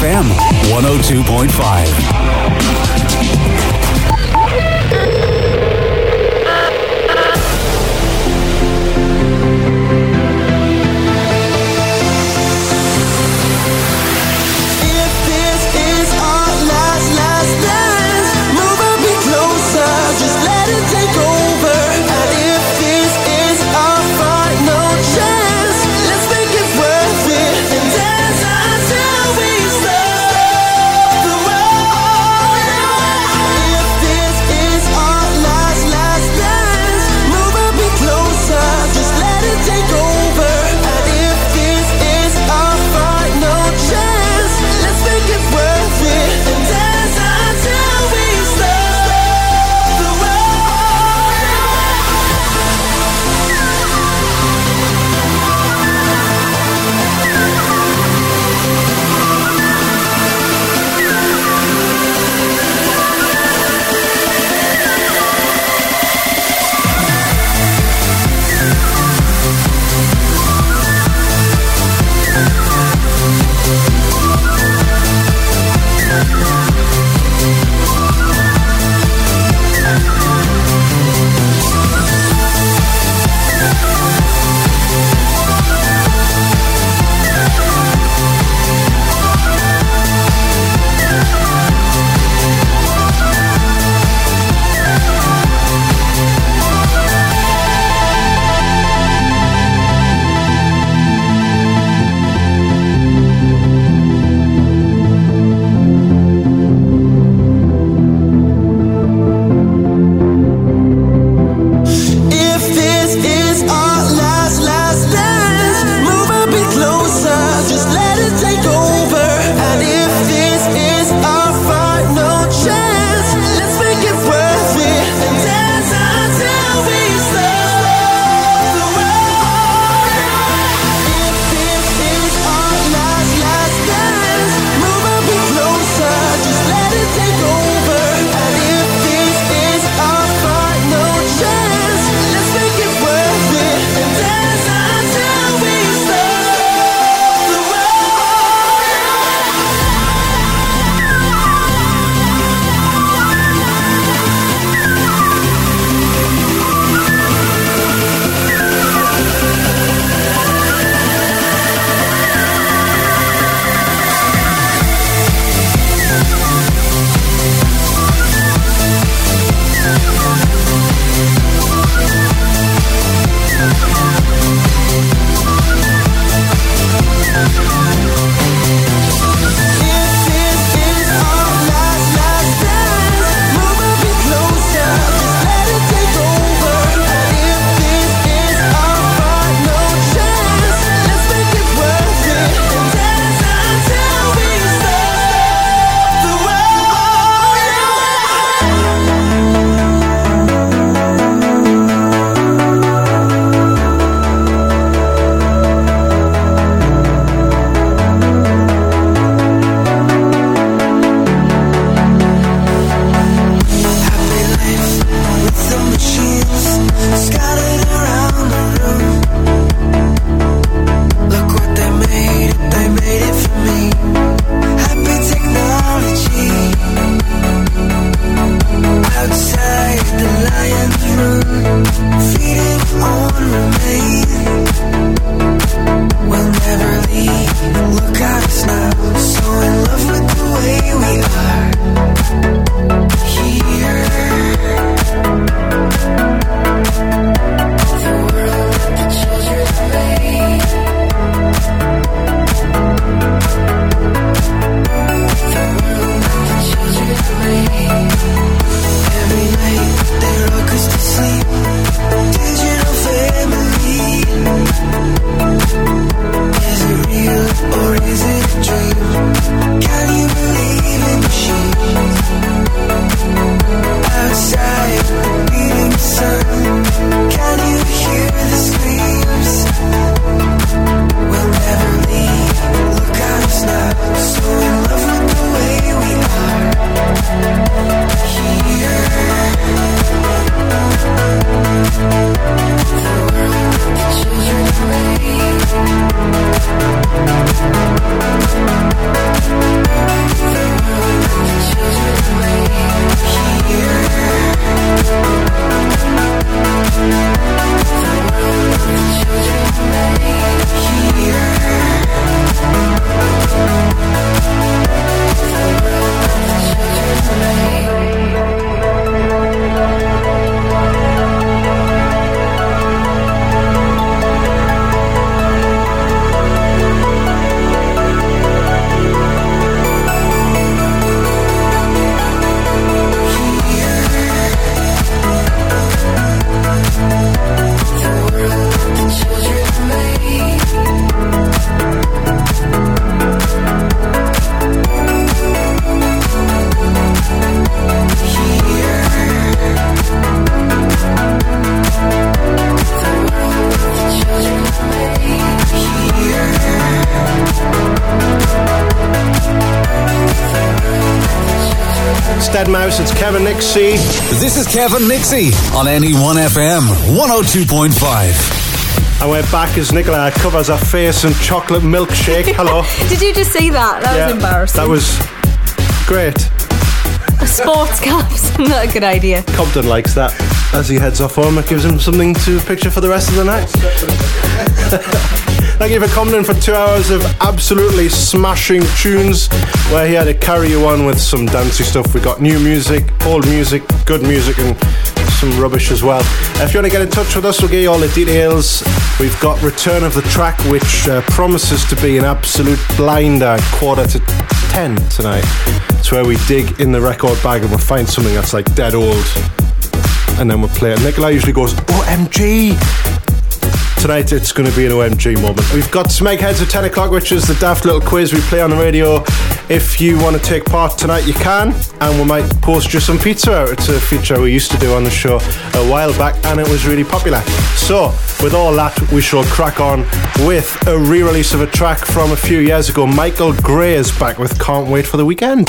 FM 102.5. This is Kevin Nixie on NE1 FM 102.5. And we're back as Nicola covers her face in chocolate milkshake. Hello. Did you just see that? That Yeah, was embarrassing. That was great. sports caps. Not a good idea. Compton likes that. As he heads off home, it gives him something to picture for the rest of the night. Thank you for coming in for two hours of absolutely smashing tunes where he had to carry you on with some dancey stuff. We got new music, old music, good music, and some rubbish as well. If you want to get in touch with us, we'll give you all the details. We've got Return of the Track, which uh, promises to be an absolute blinder quarter to 10 tonight. It's where we dig in the record bag and we'll find something that's like dead old and then we'll play it. Nicola usually goes, OMG! Tonight it's going to be an OMG moment. We've got Smeg Heads at 10 o'clock, which is the daft little quiz we play on the radio. If you want to take part tonight, you can, and we might post you some pizza out. It's a feature we used to do on the show a while back, and it was really popular. So, with all that, we shall crack on with a re release of a track from a few years ago. Michael Gray is back with Can't Wait for the Weekend.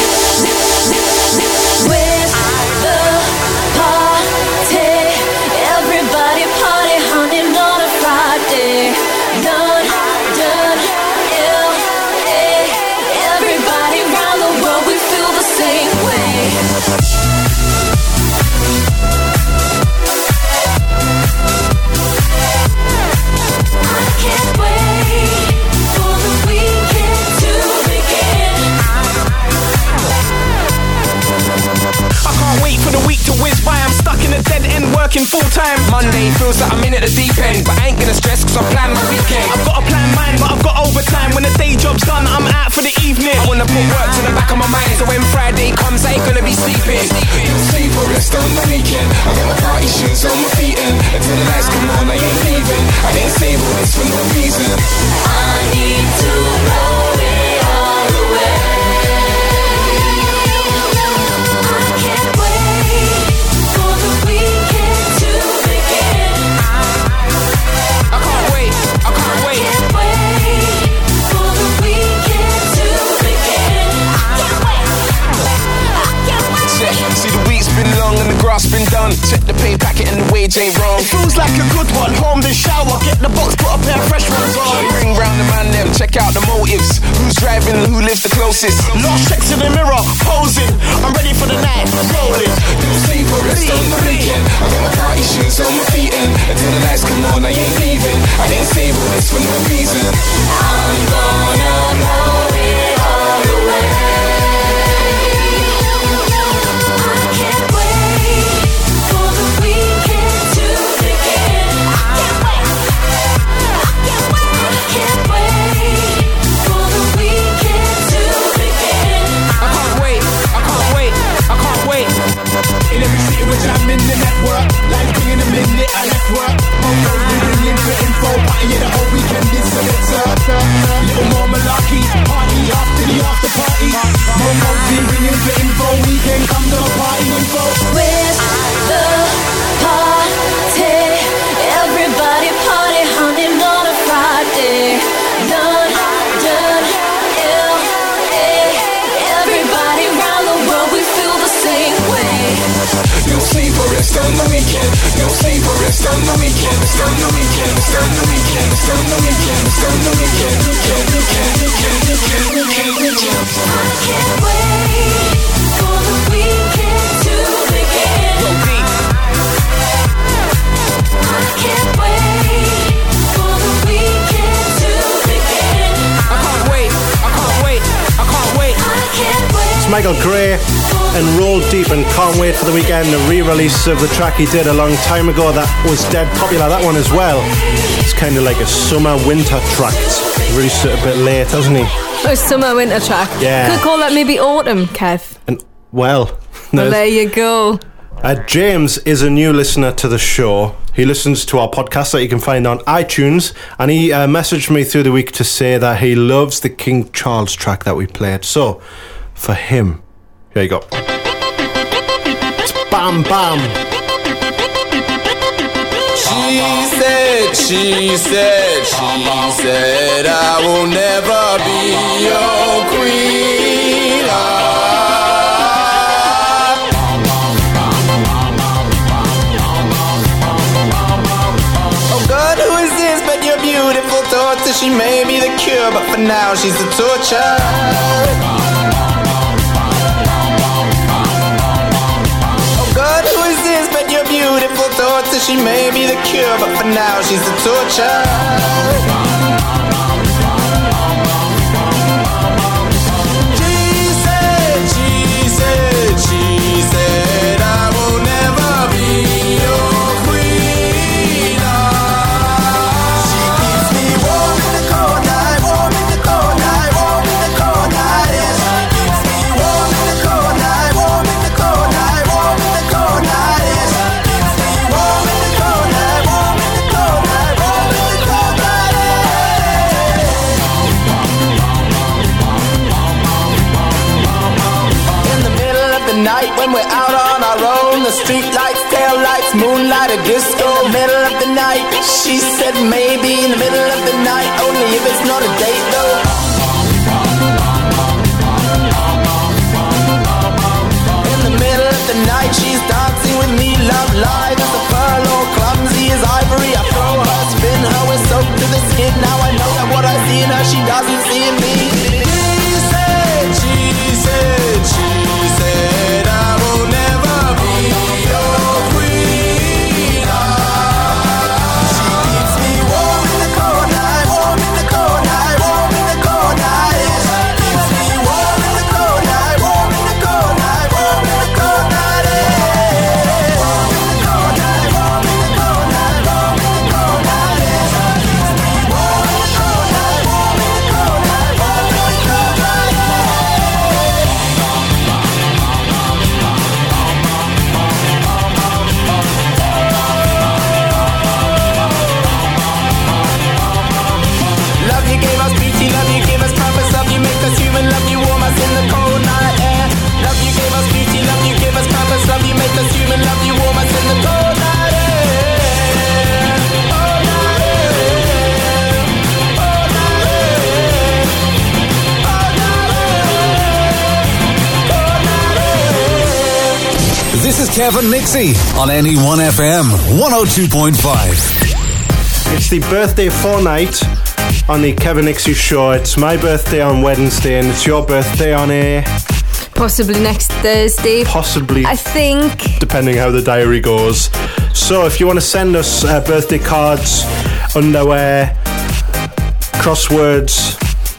Working full time. Monday feels like I'm in at the deep end, but I ain't gonna stress cause I plan my weekend. I've got a plan mine, but I've got overtime. When the day job's done, I'm out for the evening. I wanna put work to the back of my mind, so when Friday comes, I ain't gonna be sleeping. Sleep or rest on the weekend. I got my party shoes on my feet and until the lights come on, I ain't leaving. I didn't save all this for no reason. I need to know been long and the grass been done. Check the pay packet and the wage ain't wrong. Feels like a good one. Home then shower, get the box, put a pair of fresh ones on. Ring round the man them, check out the motives. Who's driving, who lives the closest? Lost checks in the mirror, posing. I'm ready for the night, rolling. Sleep or rest on the weekend. I got my party shoes on my feet and until the lights come on, I ain't leaving. I didn't save all this for no reason. I'm gonna blow city I'm in the network. Like in a minute, I left work. Momo ringing for info. Party the whole weekend, it's a better. Little more malarkey. Party after the after party. Momo been ringing for info. Weekend come to the party info. Where's the party? Rest on the weekend. No sleep or rest on the weekend. It's on the weekend. It's on the weekend. It's on the weekend. It's on the weekend. Weekend, weekend, weekend, weekend, weekend, weekend. I can't wait for the weekend to Michael Gray and Roll Deep and Can't Wait for the Weekend, a re release of the track he did a long time ago that was dead popular, that one as well. It's kind of like a summer winter track. It's released it a bit late, hasn't he? Oh, summer winter track. Yeah. Could call that maybe autumn, Kev. And well, Well, there you go. Uh, James is a new listener to the show. He listens to our podcast that you can find on iTunes, and he uh, messaged me through the week to say that he loves the King Charles track that we played. So, for him. Here you go. Bam bam. She said, she said, she said, I will never be your queen. Oh, I she may be the cure, but for now she's the torture. She may be the cure, but for now she's the torture. Street lights, tail lights, moonlight, a disco. In the middle of the night, she said maybe in the middle of the night, only if it's not a date though. In the middle of the night, she's dancing with me, love live as a or clumsy as ivory. I throw her, spin her, we're soaked to the skin. Now I know that what I see in her, she doesn't see in me. Air. Kevin Nixie on NE1 FM 102.5. It's the birthday fortnight on the Kevin Nixie show. It's my birthday on Wednesday and it's your birthday on a Possibly next Thursday. possibly I think. depending how the diary goes. So if you want to send us uh, birthday cards, underwear, crosswords,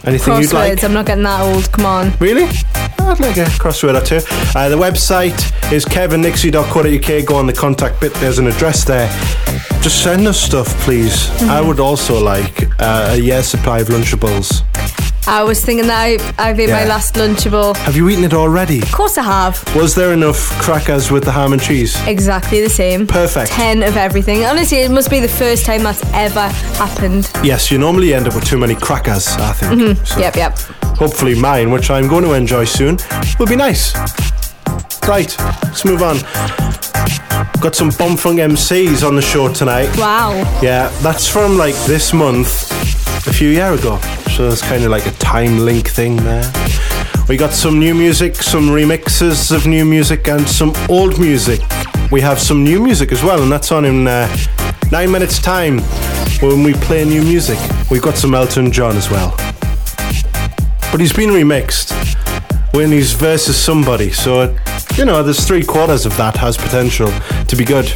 anything you'd Crosswords. like. I'm not getting that old. Come on. Really? I'd like a crossword or two. Uh, the website is kevinnixie.co.uk. Go on the contact bit. There's an address there. Just send us stuff, please. I would also like uh, a year's supply of Lunchables. I was thinking that I, I've ate my last Lunchable. Have you eaten it already? Of course I have. Was there enough crackers with the ham and cheese? Exactly the same. Perfect. 10 of everything. Honestly, it must be the first time that's ever happened. Yes, you normally end up with too many crackers, I think. So Yep, yep. hopefully mine, which I'm going to enjoy soon, will be nice. Right, let's move on. Got some Bombfunk MCs on the show tonight. Wow. Yeah, that's from like this month, a few year ago. So it's kind of like a time link thing there. We got some new music, some remixes of new music, and some old music. We have some new music as well, and that's on in uh, nine minutes' time when we play new music. We've got some Elton John as well. But he's been remixed when he's versus somebody, so you know, there's three quarters of that has potential to be good.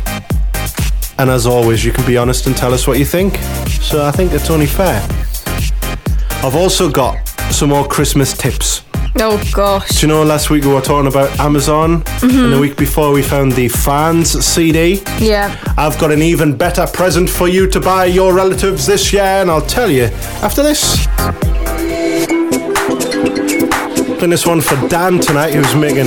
And as always, you can be honest and tell us what you think. So I think it's only fair. I've also got some more Christmas tips. Oh, gosh. Do you know last week we were talking about Amazon, mm-hmm. and the week before we found the Fans CD? Yeah. I've got an even better present for you to buy your relatives this year, and I'll tell you after this. Playing this one for Dan tonight, who's making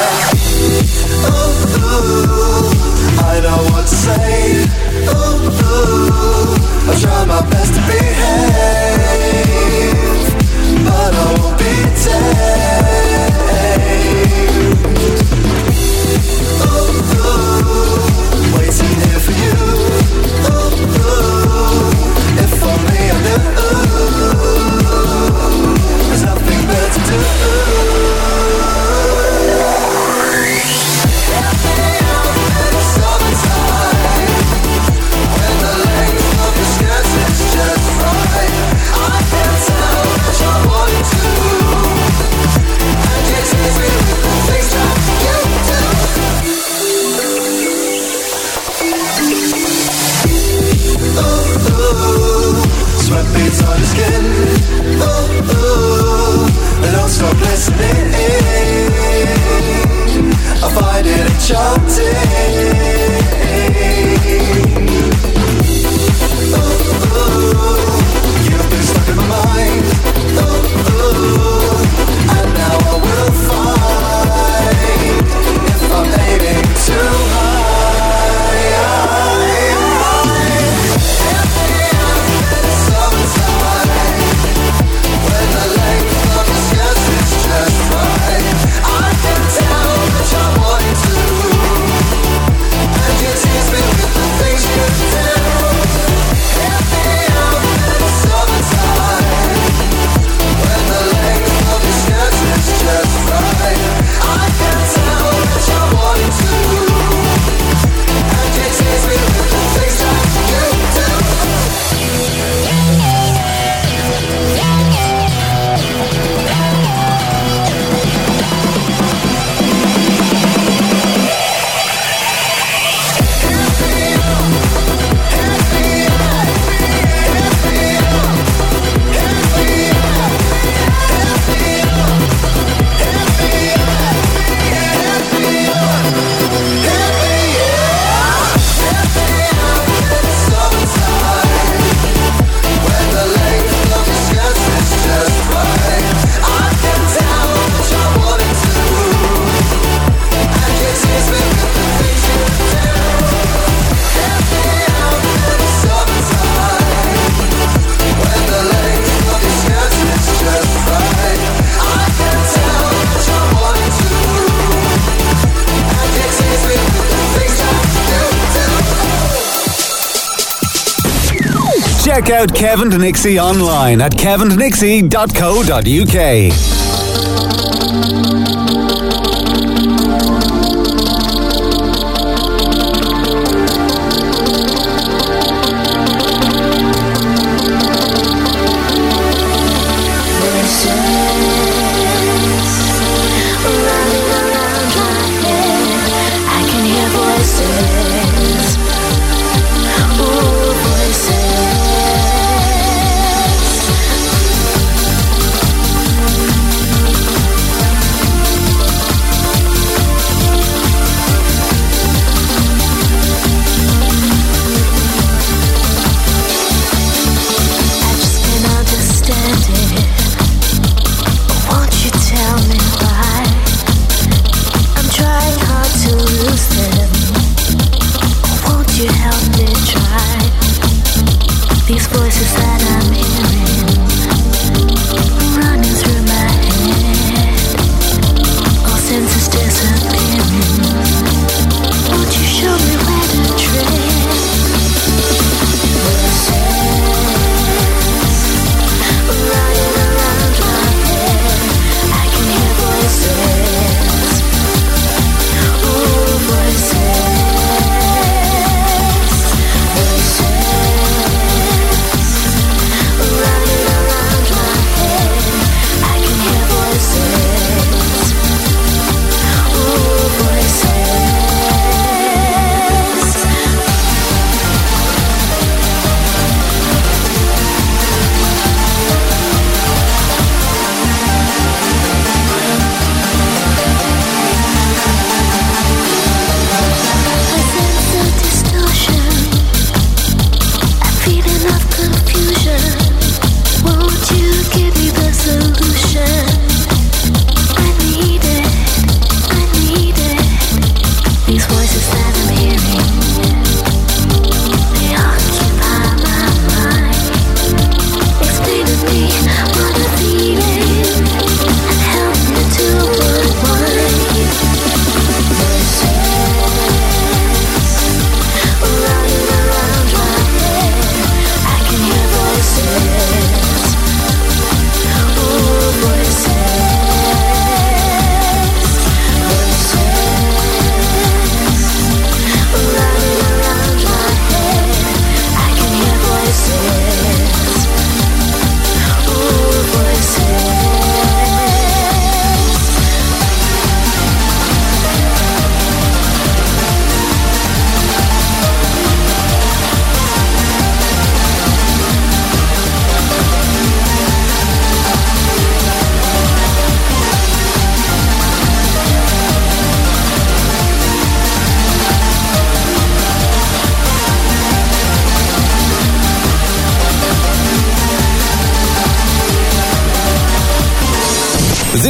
Check out Kevin Nixie online at kevindnixie.co.uk.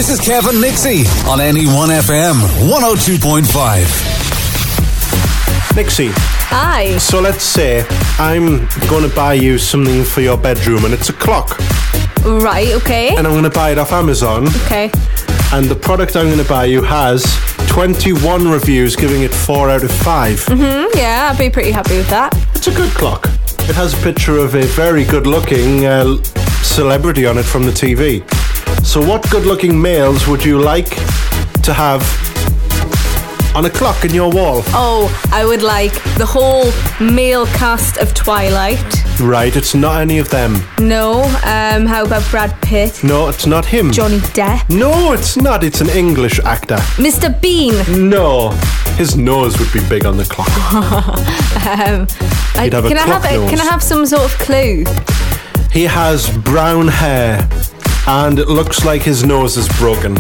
This is Kevin Nixie on NE1FM 102.5. Nixie, Hi. so let's say I'm going to buy you something for your bedroom and it's a clock. Right, okay. And I'm going to buy it off Amazon. Okay. And the product I'm going to buy you has 21 reviews, giving it 4 out of 5. Mm, yeah, I'd be pretty happy with that. It's a good clock. It has a picture of a very good looking uh, celebrity on it from the TV. So, what good looking males would you like to have on a clock in your wall? Oh, I would like the whole male cast of Twilight. Right, it's not any of them. No. Um, how about Brad Pitt? No, it's not him. Johnny Depp? No, it's not. It's an English actor. Mr. Bean? No, his nose would be big on the clock. Um, I, He'd have a can I have a, Can I have some sort of clue? He has brown hair, and it looks like his nose is broken.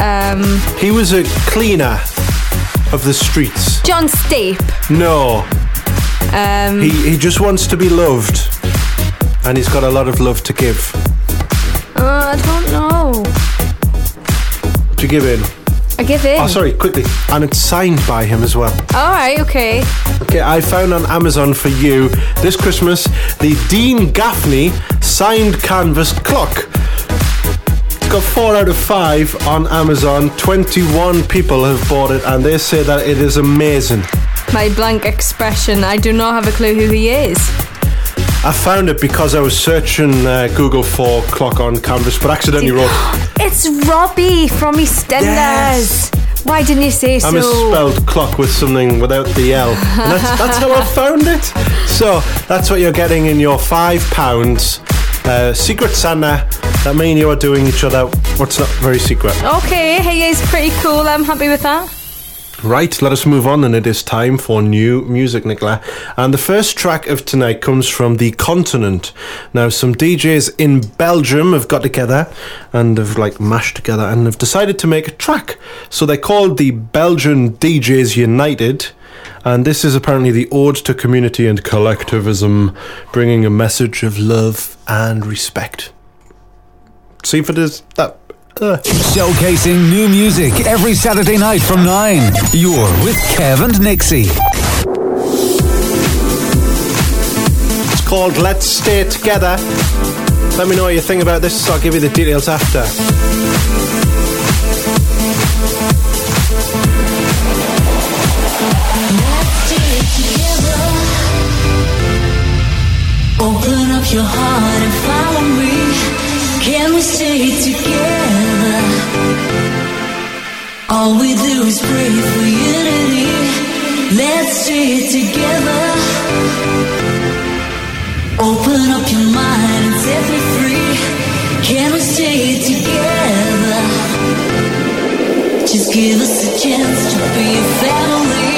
Um, He was a cleaner of the streets. John Stape. No, Um, he, he just wants to be loved, and he's got a lot of love to give. uh, I don't know. To give in. I give in. Oh, sorry, quickly. And it's signed by him as well. All right, okay. Okay, I found on Amazon for you this Christmas the Dean Gaffney signed canvas clock. It's got four out of five on Amazon. 21 people have bought it, and they say that it is amazing. My blank expression. I do not have a clue who he is. I found it because I was searching uh, Google for clock on canvas, but accidentally wrote. It's Robbie from EastEnders. Yes. Why didn't you say so? I misspelled clock with something without the L. And that's, that's how I found it. So that's what you're getting in your five pounds. Uh, secret Santa. That me and you are doing each other. What's not very secret. Okay, he is pretty cool. I'm happy with that. Right, let us move on, and it is time for new music, Nicola. And the first track of tonight comes from the continent. Now, some DJs in Belgium have got together and have like mashed together and have decided to make a track. So they called the Belgian DJs United. And this is apparently the ode to community and collectivism, bringing a message of love and respect. See if it is that. Uh. Showcasing new music every Saturday night from 9. You're with Kevin Nixie. It's called Let's Stay Together. Let me know what you think about this. I'll give you the details after. Open up your heart and follow me. Can we stay together? All we do is pray for unity. Let's stay together. Open up your mind and set me free. Can we stay together? Just give us a chance to be a family.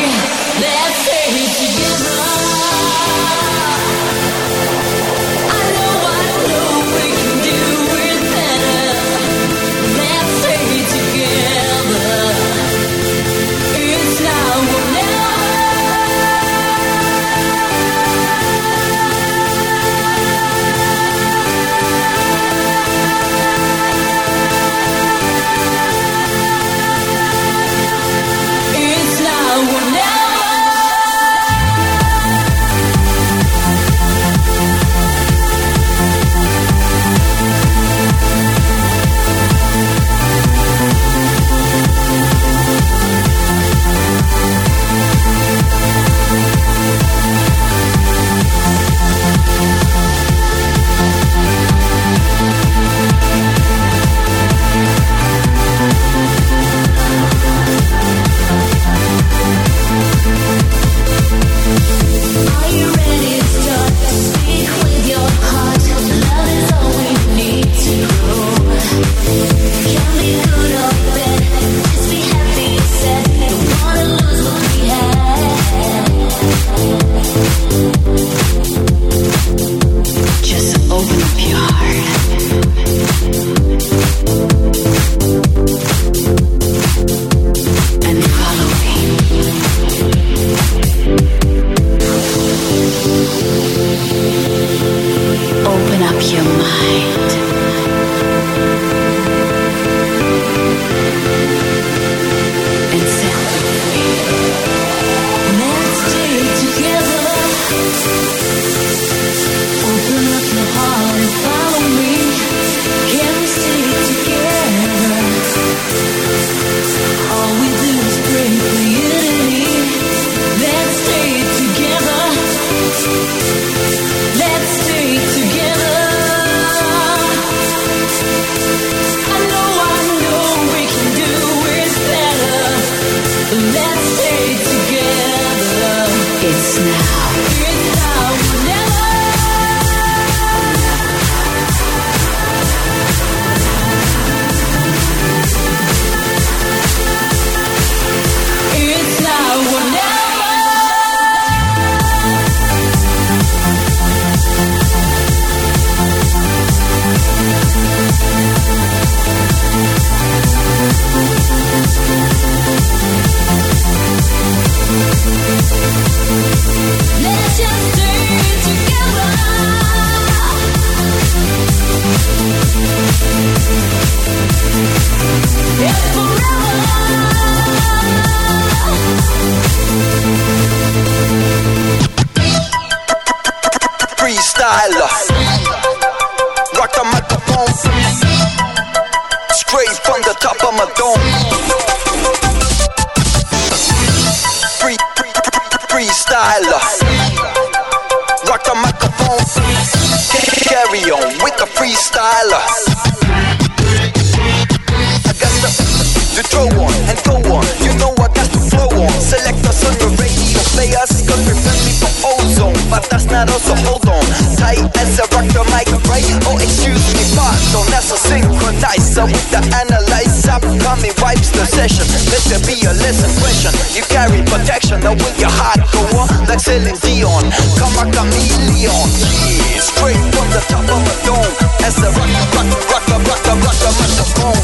Lesson question. You carry protection, now will your heart go on? Like Celine Dion, come a chameleon. Yeah, straight from the top of a dome. As a rock, rock, rock, rock, rock, rock, rock, microphone.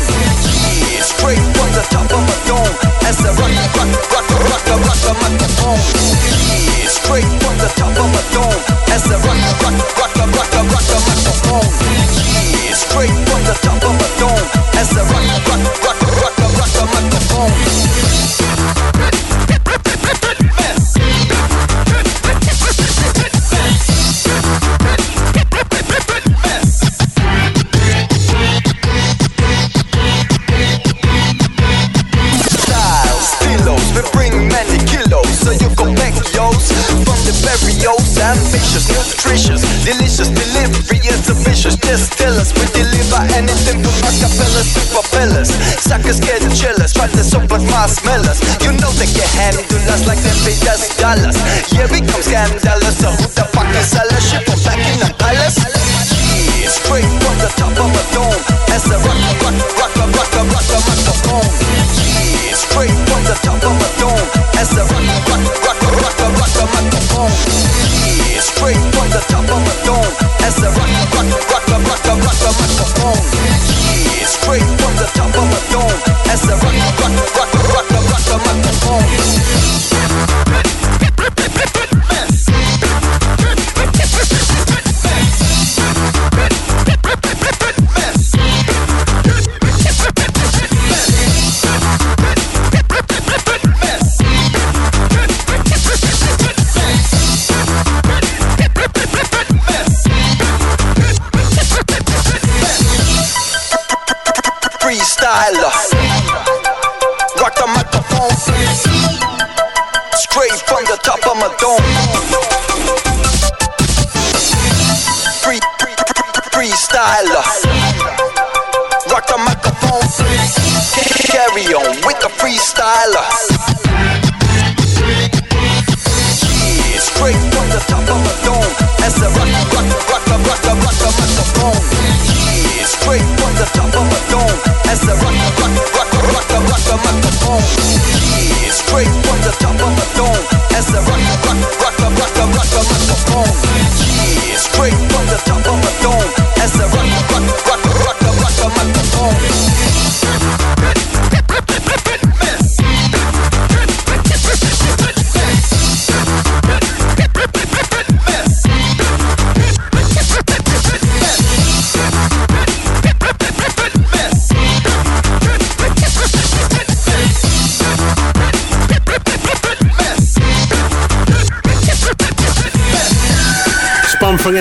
Yeah, straight from the top of a dome. As a rock, rock, rock, rock, rock, rock, rock, microphone. Yeah, straight from the top of a dome. As a Delicious delivery, it's a vicious Just tell us, we deliver anything from acapellas to propellers. Suckers get jealous, to soap like marshmallows You know they can handle us like them pay us dollars Yeah, we come scandalous, so who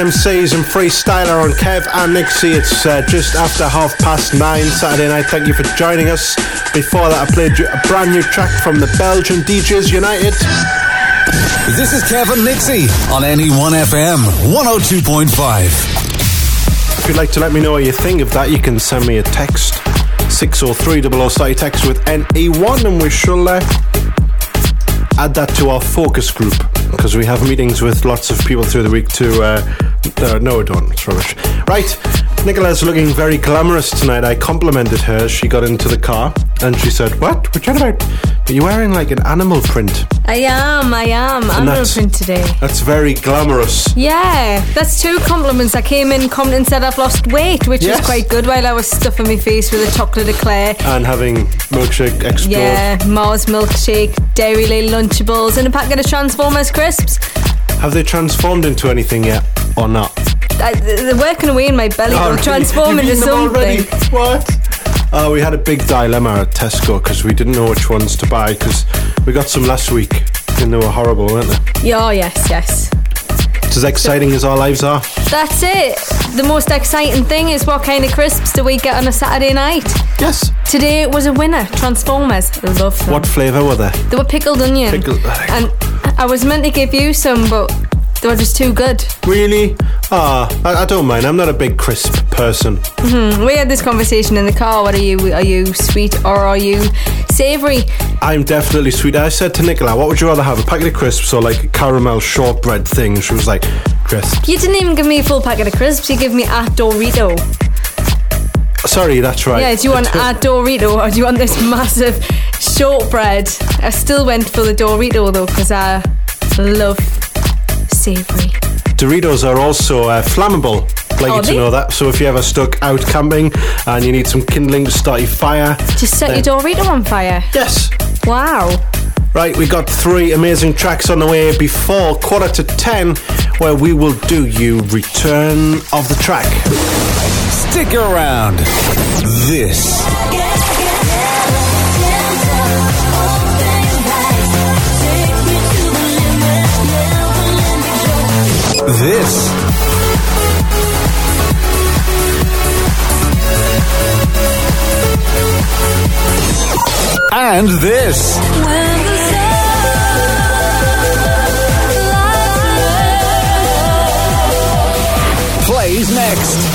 MCs and freestyler on Kevin Nixie. It's uh, just after half past nine Saturday night. Thank you for joining us. Before that, I played you a brand new track from the Belgian DJs United. This is Kevin Nixie on NE1 FM 102.5. If you'd like to let me know what you think of that, you can send me a text 603 00 text with NE1 and we shall uh, add that to our focus group because we have meetings with lots of people through the week to. Uh, uh, no, don't. It's rubbish. Right. Nicola's looking very glamorous tonight. I complimented her as she got into the car and she said, What? What you on about? But you're wearing like an animal print. I am, I am. I'm that's- print today. That's very glamorous. Yeah, that's two compliments. I came in, commented and said I've lost weight, which Yes. was quite good while I was stuffing my face with a chocolate eclair. And having milkshake explode. Yeah, Mars milkshake, Dairylea Lunchables, and a packet of Transformers crisps. Have they transformed into anything yet or not? I, they're working away in my belly. They'll transform into something. What? Uh, we had a big dilemma at Tesco because we didn't know which ones to buy because we got some last week and they were horrible, weren't they? Yeah, oh, yes, yes. It's as exciting as our lives are. That's it. The most exciting thing is what kind of crisps do we get on a Saturday night? Yes. Today it was a winner. Transformers. Love them. What flavour were they? They were pickled onion. Pickled- And I was meant to give you some, but they were just too good. Really? Ah, I, I don't mind. I'm not a big crisp person. We had this conversation in the car. What are you? Are you sweet or are you savoury? I'm definitely sweet. I said to Nicola, what would you rather have, a packet of crisps or like caramel shortbread thing? And she was like, crisps. You didn't even give me a full packet of crisps. You give me a Dorito. Sorry, that's right. Yeah, do you want a Dorito or do you want this massive shortbread? I still went for the Dorito though because I love savoury. Doritos are also uh, flammable. I'd like Are you to they? know that. So if you're ever stuck out camping and you need some kindling to start your fire, Just set your Dorito on fire. yes. Wow. Right, we got three amazing tracks on the way before quarter to ten, where we will do you Return of the Track. Stick around. This This and this. Next.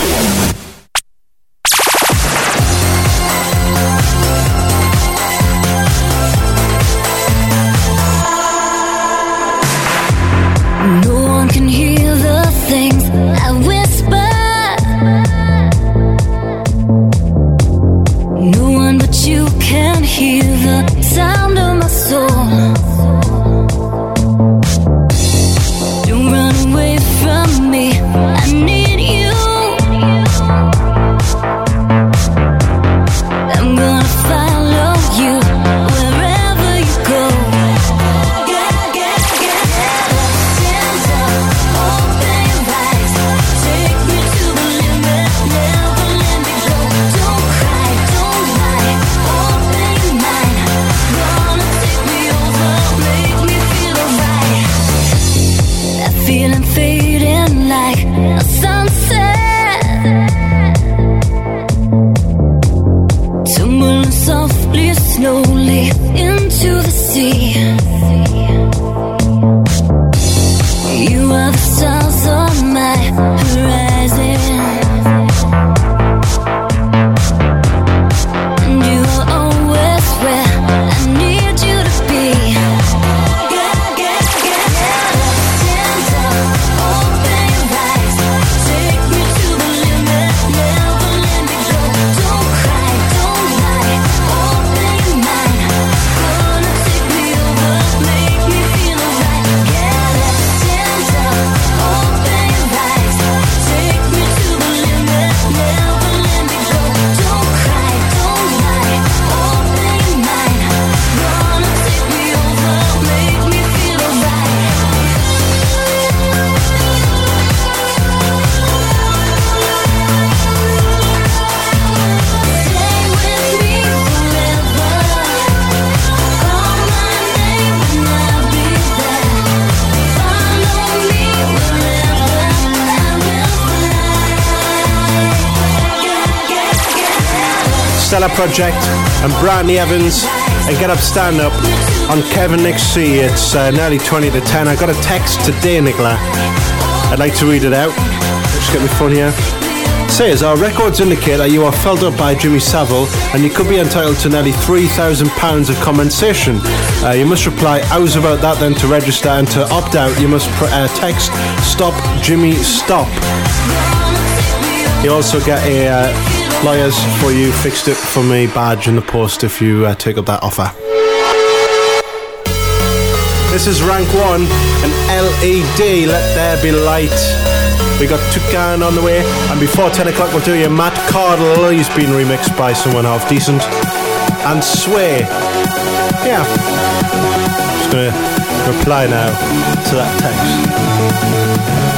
Stellar Project and Brandy Evans and Get Up Stand Up on Kevin Nixie. It's uh, nearly 20 to 10. I got a text today, Nicola. I'd like to read it out. Just get my phone here. Says our records indicate that you are felled up by Jimmy Savile and you could be entitled to nearly £3,000 of compensation. Uh, you must reply, how's about that then to register and to opt out you must pr- uh, text stop Jimmy stop. You also get a uh, lawyers for you fixed it for me badge in the post if you uh, take up that offer. This is rank one and LED. Let there be light. We got Toucan on the way, and before 10 o'clock, we'll do your Matt Cardle. He's been remixed by someone half decent. And Sway. Yeah. Just gonna reply now to that text.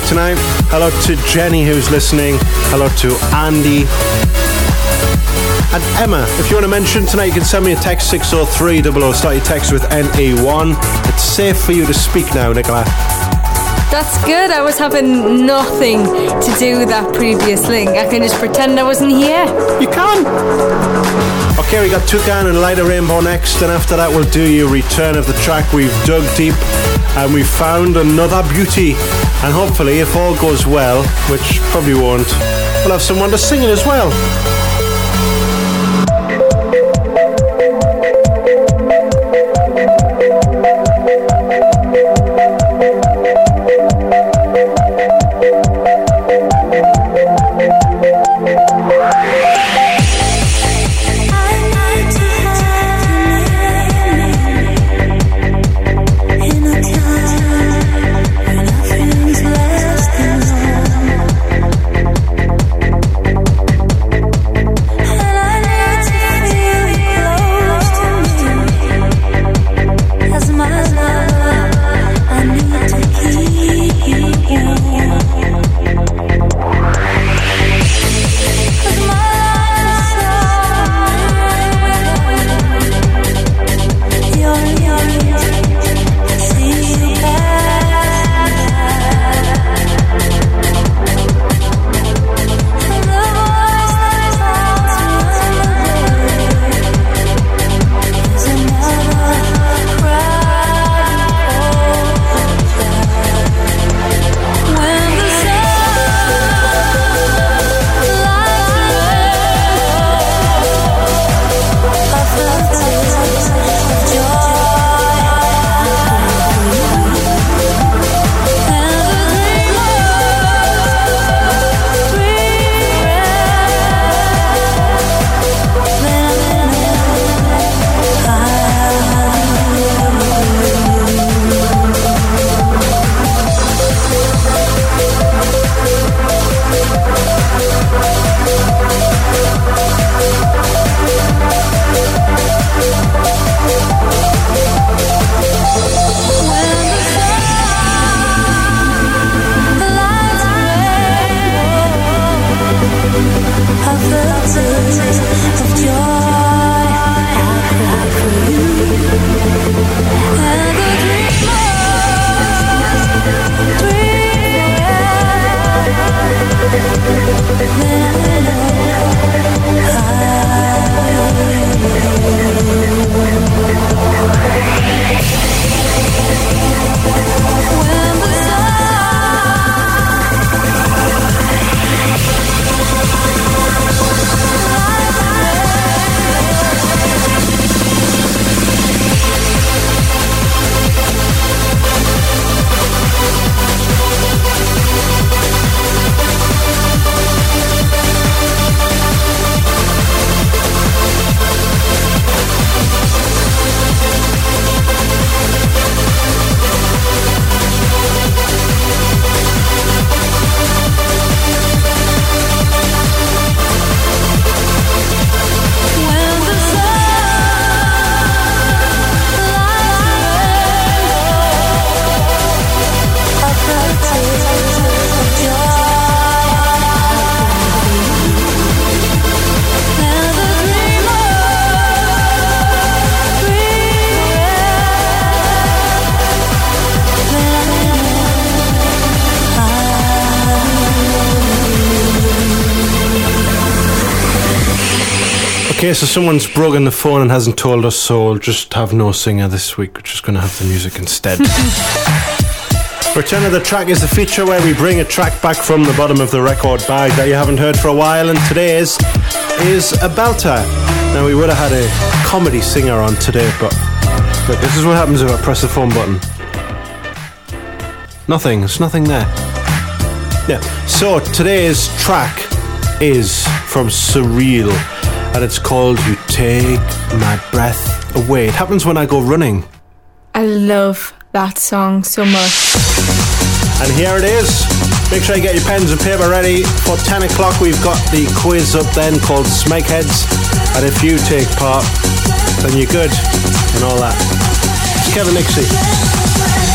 Tonight. Hello to Jenny who's listening. Hello to Andy. And Emma, if you want to mention tonight, you can send me a text 603 00. Start your text with NE1. It's safe for you to speak now, Nicola. That's good. I was having nothing to do with that previous link. I can just pretend I wasn't here. You can. Okay, we got Toucan and Lighter Rainbow next, and after that, we'll do your return of the track. We've dug deep and we found another beauty. And hopefully, if all goes well, which probably won't, we'll have someone to sing it as well. So someone's broken the phone and hasn't told us, so we'll just have no singer this week. We're just going to have the music instead. Return of the Track is the feature where we bring a track back from the bottom of the record bag that you haven't heard for a while, and today's is a belter. Now, we would have had a comedy singer on today, but look, this is what happens if I press the phone button. Nothing, there's nothing there. Yeah, so today's track is from Surreal and it's called You Take My Breath Away. It happens when I go running. I love that song so much. And here it is. Make sure you get your pens and paper ready. For 10 o'clock, we've got the quiz up then called Smegheads. And if you take part, then you're good and all that. It's Kevin Nixie.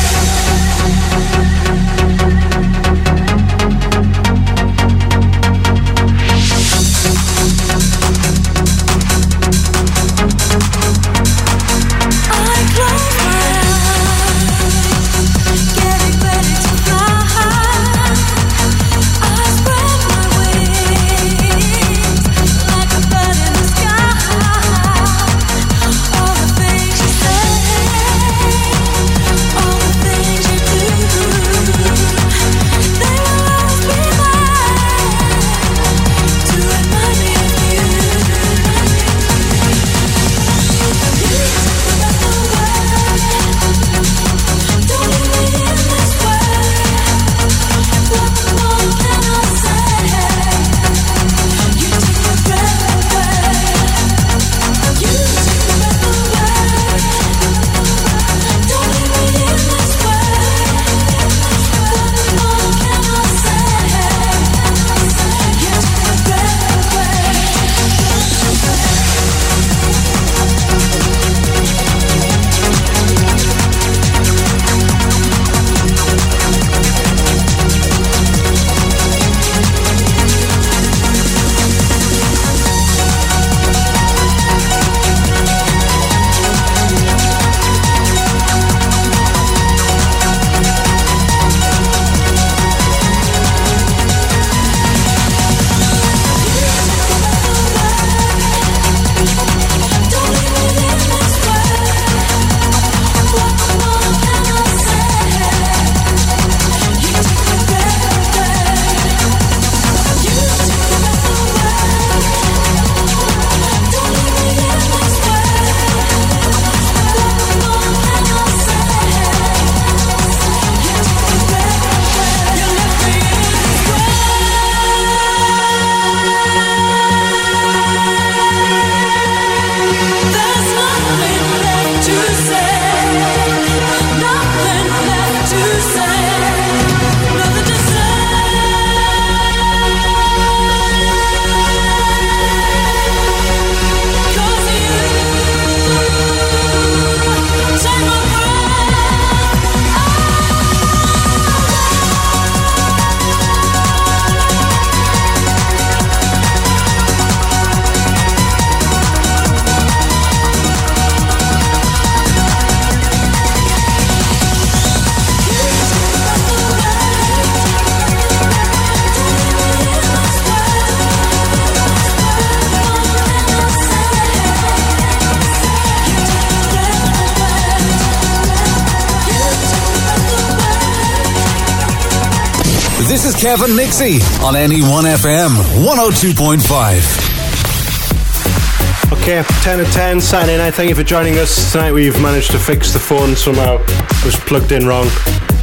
Kevin Nixie on NE1FM 102.5. Okay, 10 to 10, Saturday night. Thank you for joining us. Tonight we've managed to fix the phone somehow. It was plugged in wrong.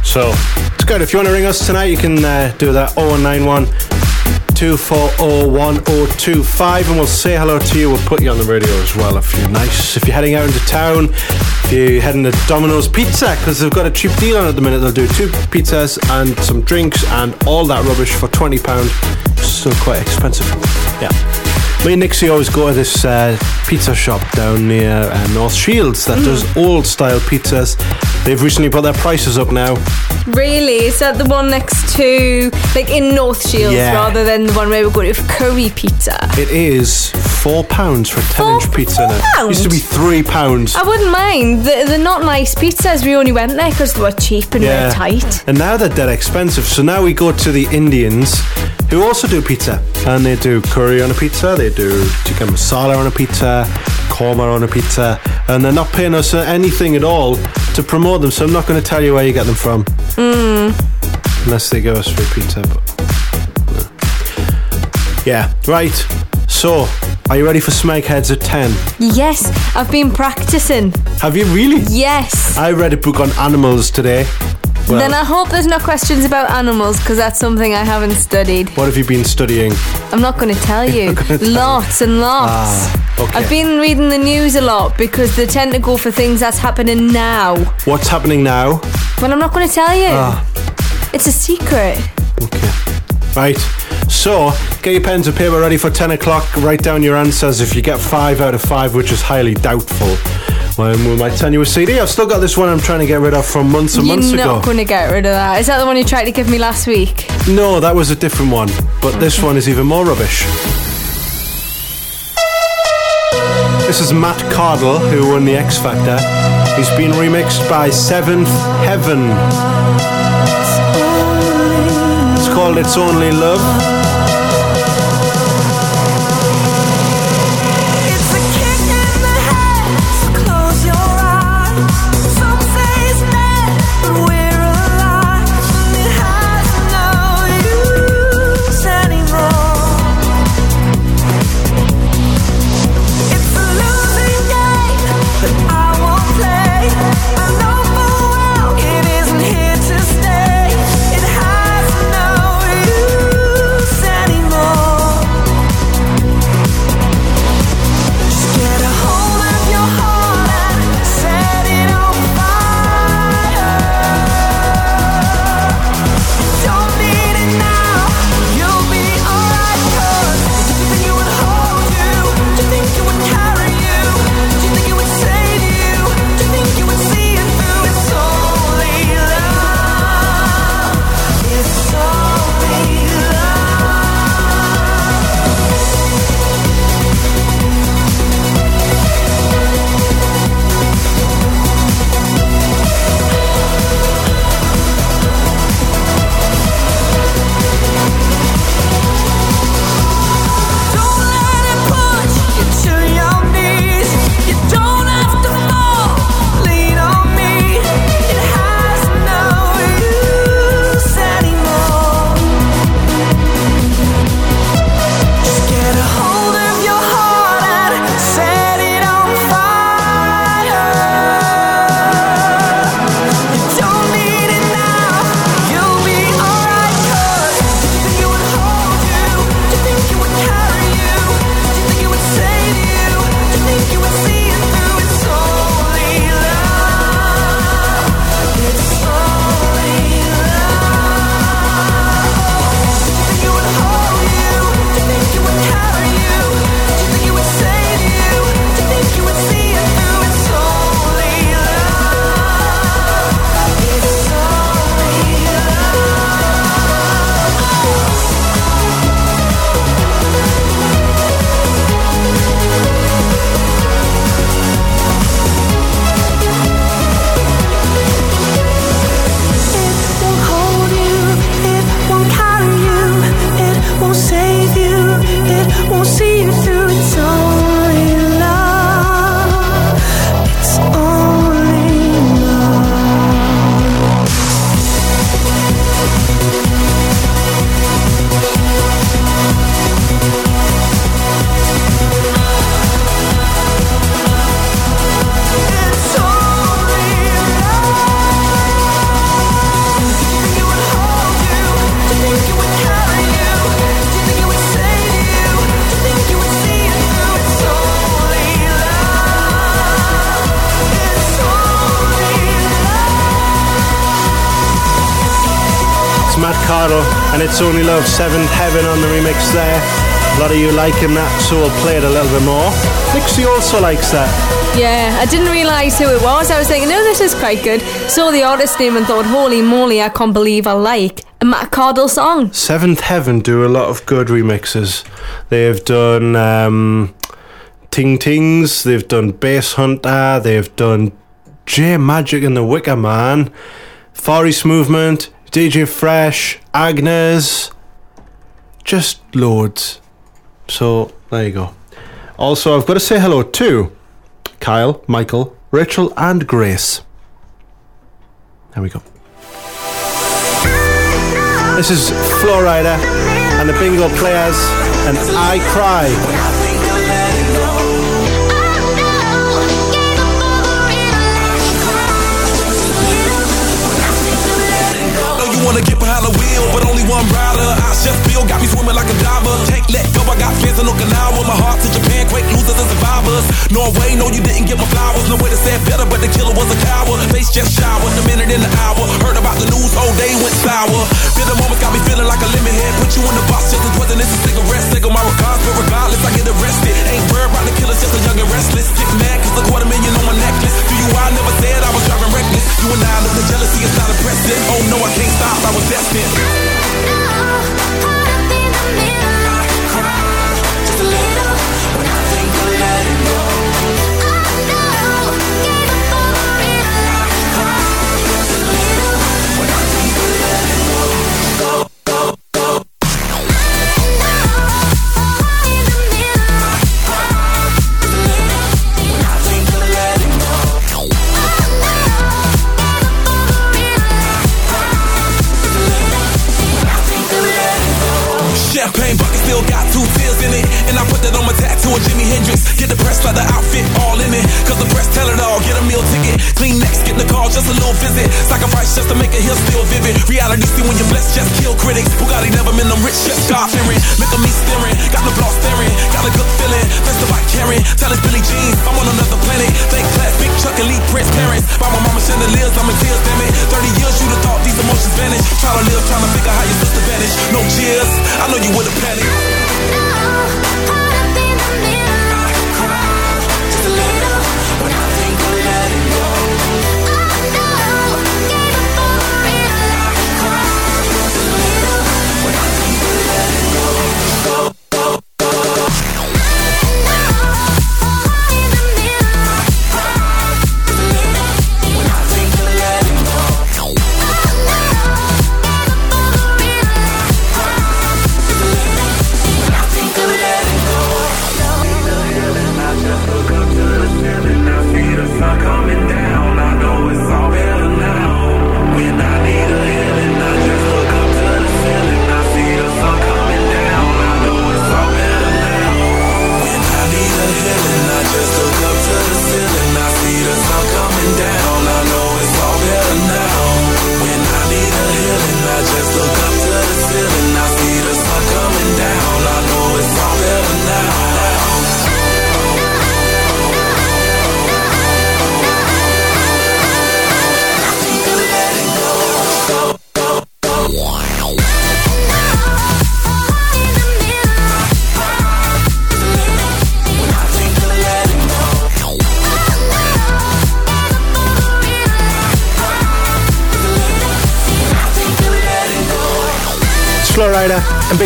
So, it's good. If you want to ring us tonight, you can uh, do that 0191 240 1025 and we'll say hello to you. We'll put you on the radio as well if you're nice. If you're heading out into town, if you're heading to Domino's Pizza, because they've got a cheap deal on at the minute, they'll do two pizzas and some drinks and all that rubbish for £20. Still quite expensive. Yeah. Me and Nixie always go to this uh, pizza shop down near uh, North Shields that does old style pizzas. They've recently put their prices up now. Really? Is that the one next to, like in North Shields, Yeah. rather than the one where we go to curry pizza? It is four pounds for a ten inch Four pizza now. pound? Used to be three pounds. I wouldn't mind. They're, they're not nice pizzas. We only went there because they were cheap and Yeah. they're tight. And now they're dead expensive. So now we go to the Indians who also do pizza. And they do curry on a pizza, they do tikka masala on a pizza, korma on a pizza. And they're not paying us anything at all to promote them. So I'm not going to tell you where you get them from. Hmm. Unless they give us free pizza. But, yeah. Right. So, are you ready for Smeg Heads at 10? Yes, I've been practicing. Have you really? Yes. I read a book on animals today. Well, then I hope there's no questions about animals because that's something I haven't studied. what have you been studying? I'm not going to tell you. lots and lots. Ah, okay. I've been reading the news a lot because they tend to go for things that's happening now. What's happening now? Well, I'm not going to tell you. Ah. It's a secret. Okay. Right. So, get your pens and paper ready for 10 o'clock. Write down your answers. If you get 5 out of 5, which is highly doubtful, might send you a CD. I've still got this one I'm trying to get rid of from months and months ago. You're not going to get rid of that. Is that the one you tried to give me last week? No, that was a different one. But this one is even more rubbish. This is Matt Cardle, who won the X Factor. He's been remixed by Seventh Heaven. It's called It's Only Love. Seventh Heaven on the remix there. A lot of you liking that, so we'll play it a little bit more. Nixie also likes that. Yeah, I didn't realise who it was. I was thinking, no, this is quite good. Saw the artist name and thought, holy moly, I can't believe I like a Matt Cardle song. Seventh Heaven do a lot of good remixes. They've done um, Ting Tings, they've done Basshunter, they've done J Magic and the Wicker Man, Far East Movement, DJ Fresh, Agnes, just loads. So there you go. Also, I've got to say hello to Kyle, Michael, Rachel, and Grace. There we go. This is Flo Rida and the Bingo Players, and I Cry. Wanna get just feel got me swimming like a diver. Can't let go, I got fans in Okinawa. My heart to Japan, quake losers and survivors. Norway, no, you didn't get my flowers. No way to say better, but the killer was a coward. Face just showered, the minute in the hour. Heard about the news, whole day went sour. Bitter moments got me feeling like a lemon head. Put you in the box just as wasn't a cigarette. Single my regards, but regardless, I get arrested. Ain't worried about the killers, just a young and restless. Get mad, cause a quarter million on my necklace. Do you, I never said I was driving reckless. You and I know the jealousy is not impressive. Oh no, I can't stop, I was destined. Champagne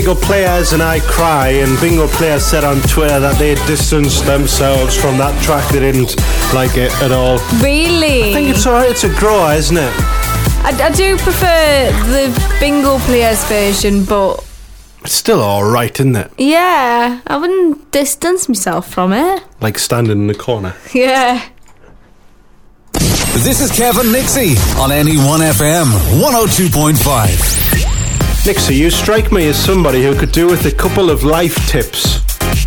Bingo Players and I Cry. And Bingo Players said on Twitter that they distanced themselves from that track. They didn't like it at all. Really? I think it's alright. It's a grower, isn't it? I, I do prefer the Bingo Players version, but It's still alright, isn't it? yeah, I wouldn't distance myself from it. Like standing in the corner. Yeah. This is Kevin Nixie on NE1FM 102.5. Nixie, you strike me as somebody who could do with a couple of life tips.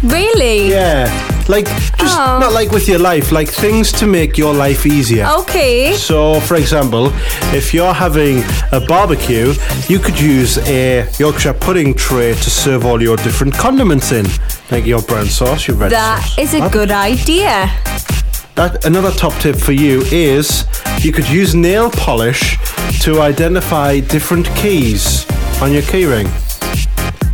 Really? Yeah. Like, just Oh. not like with your life, like things to make your life easier. Okay. So, for example, if you're having a barbecue, you could use a Yorkshire pudding tray to serve all your different condiments in, like your brown sauce, your red That sauce. is a That- good idea. that another top tip for you is you could use nail polish to identify different keys on your keyring.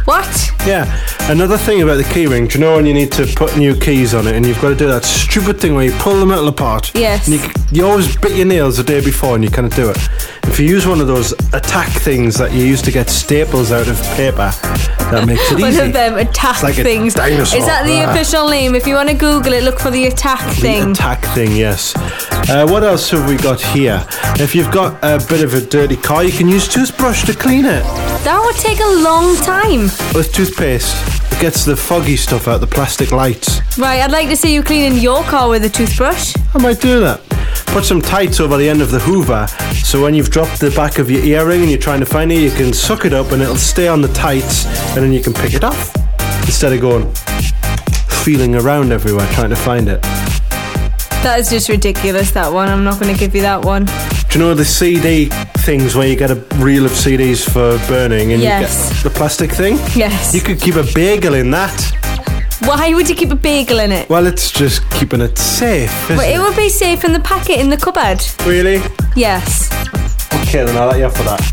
What? Yeah. Another thing about the keyring, do you know when you need to put new keys on it and you've got to do that stupid thing where you pull the metal apart? Yes. And you, you always bit your nails the day before and you kind of do it. If you use one of those attack things that you use to get staples out of paper, that makes it One easy. of them attack like a things. dinosaur. Is that the Ah. official name? If you want to Google it, look for the attack thing. attack thing, yes. Uh, what else have we got here? If you've got a bit of a dirty car, you can use toothbrush to clean it That would take a long time. with toothpaste. Gets the foggy stuff out, the plastic lights. Right, I'd like to see you cleaning your car with a toothbrush. I might do that. Put some tights over the end of the Hoover, so when you've dropped the back of your earring and you're trying to find it, you can suck it up and it'll stay on the tights, and then you can pick it off instead of going feeling around everywhere trying to find it. That is just ridiculous, that one. I'm not going to give you that one. Do you know the CD things where you get a reel of CDs for burning and Yes. you get the plastic thing? Yes. You could keep a bagel in that. Why would you keep a bagel in it? Well, it's just keeping it safe. But it it? would be safe in the packet in the cupboard. Really? Yes. Okay, then I'll let you off for that.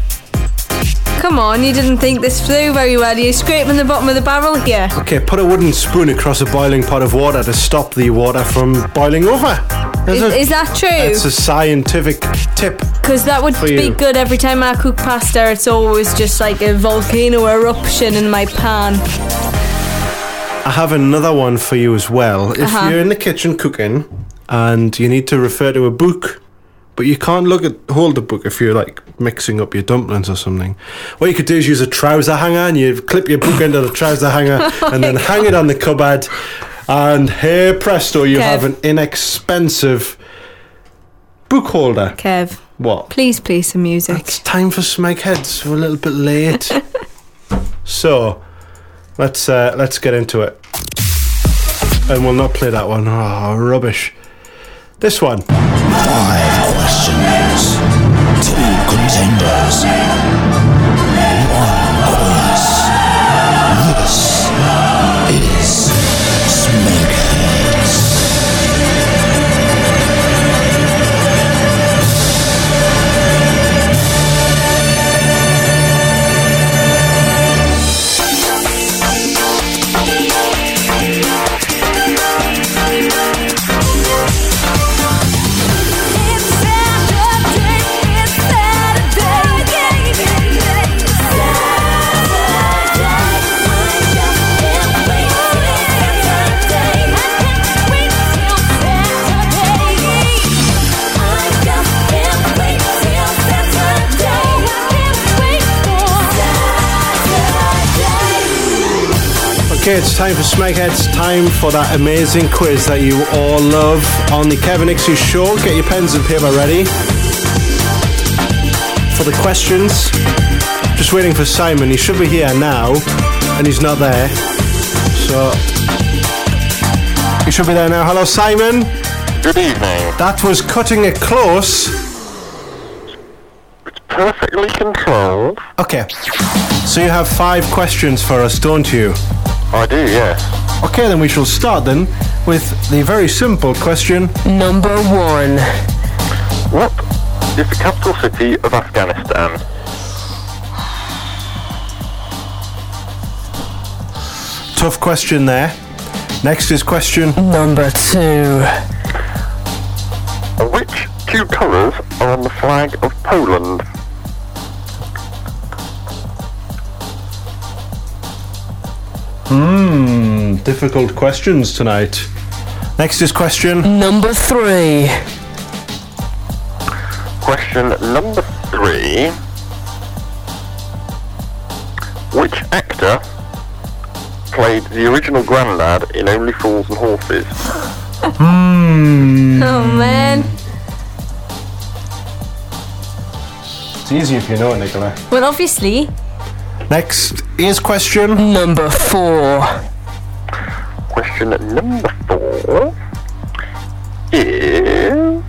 Come on, you didn't think this through very well. You're scraping the bottom of the barrel here. Okay, put a wooden spoon across a boiling pot of water to stop the water from boiling over. Is, it? is that true? It's a scientific tip. Because that would be you. good every time I cook pasta. It's always just like a volcano eruption in my pan. I have another one for you as well. If Uh-huh. you're in the kitchen cooking and you need to refer to a book, but you can't look at hold the book if you're like mixing up your dumplings or something. What you could do is use a trouser hanger and you clip your book into the trouser hanger and then hang it on the cupboard. And here presto, you Kev. have an inexpensive book holder. Kev, What? please play some music. It's time for Smeg Heads. We're a little bit late. so, let's uh, let's get into it. And we'll not play that one. Oh, rubbish. This one. Five questions. Two contenders. Okay, it's time for Smeg Heads. Time for that amazing quiz that you all love on the Kevin Show. Get your pens and paper ready for the questions. Just waiting for Simon. He should be here now, and he's not there. So he should be there now. Hello, Simon. Good evening. That was cutting it close. It's perfectly controlled. Okay. So you have five questions for us, don't you? Oh, I do, yes. Okay, then we shall start then with the very simple question. Number one. What is the capital city of Afghanistan? Tough question there. Next is question. Number two. Which two colours are on the flag of Poland? Hmm, difficult questions tonight. Next is question. Number three. Question number three. Which actor played the original Grandad in Only Fools and Horses? Hmm. Oh man. It's easy if you know it, Nicola. Well, obviously. Next is question. Number four. Question number four is.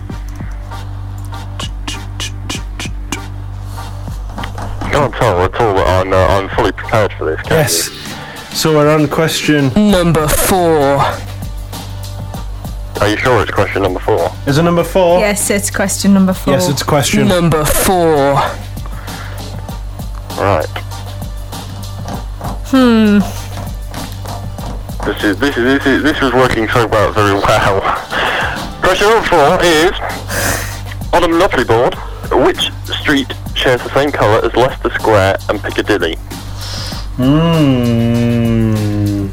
Can't tell at all that I'm, uh, I'm fully prepared for this. Can Yes. So we're on question. Number four. Are you sure it's question number four? Is it number four? Yes, it's question number four. Yes, it's question. Number four. Right. Hmm. This is this is this is this is working so well, very well. Question number four is on a Monopoly board, which street shares the same colour as Leicester Square and Piccadilly? Hmm.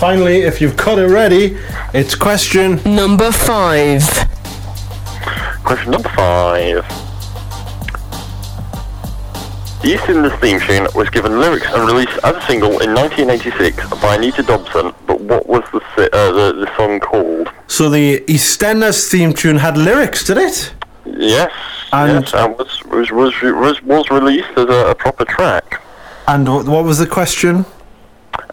Finally, if you've got it ready, it's question number five. Question number five. The EastEnders theme tune was given lyrics and released as a single in 1986 by Anita Dobson, but what was the si- uh, the, the song called? So the EastEnders theme tune had lyrics, did it? Yes, And- yes, and was was was was, was released as a, a proper track. And wh- what was the question?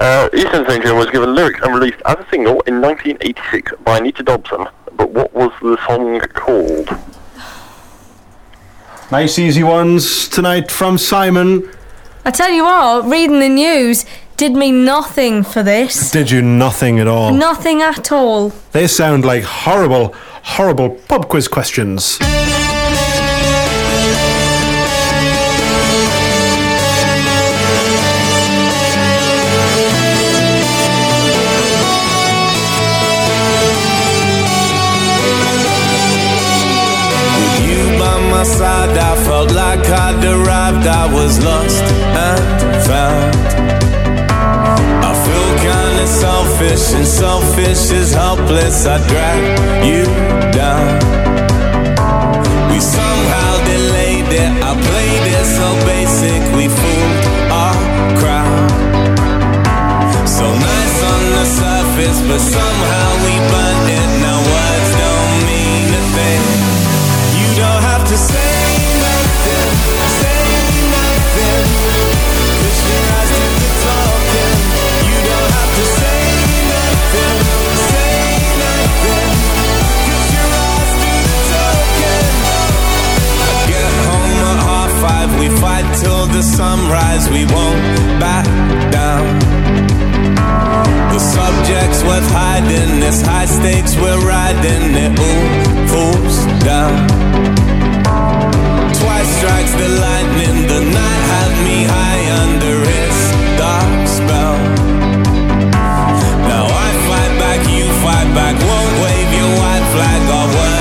Uh, EastEnders theme tune was given lyrics and released as a single in 1986 by Anita Dobson, but what was the song called? Nice easy ones tonight from Simon. I tell you what, reading the news did me nothing for this. Did you nothing at all? Nothing at all. They sound like horrible, horrible pub quiz questions. I was lost and found. I feel kinda selfish, and selfish is helpless. I drag you down. We somehow delayed it. I played it so basic, we fooled our crowd. So nice on the surface, but somehow we burnt it. Now the sunrise. We won't back down. The subject's worth hiding. This high stakes we're riding. It all falls down. Twice strikes the lightning. The night had me high under its dark spell. Now I fight back, you fight back. Won't wave your white flag. Our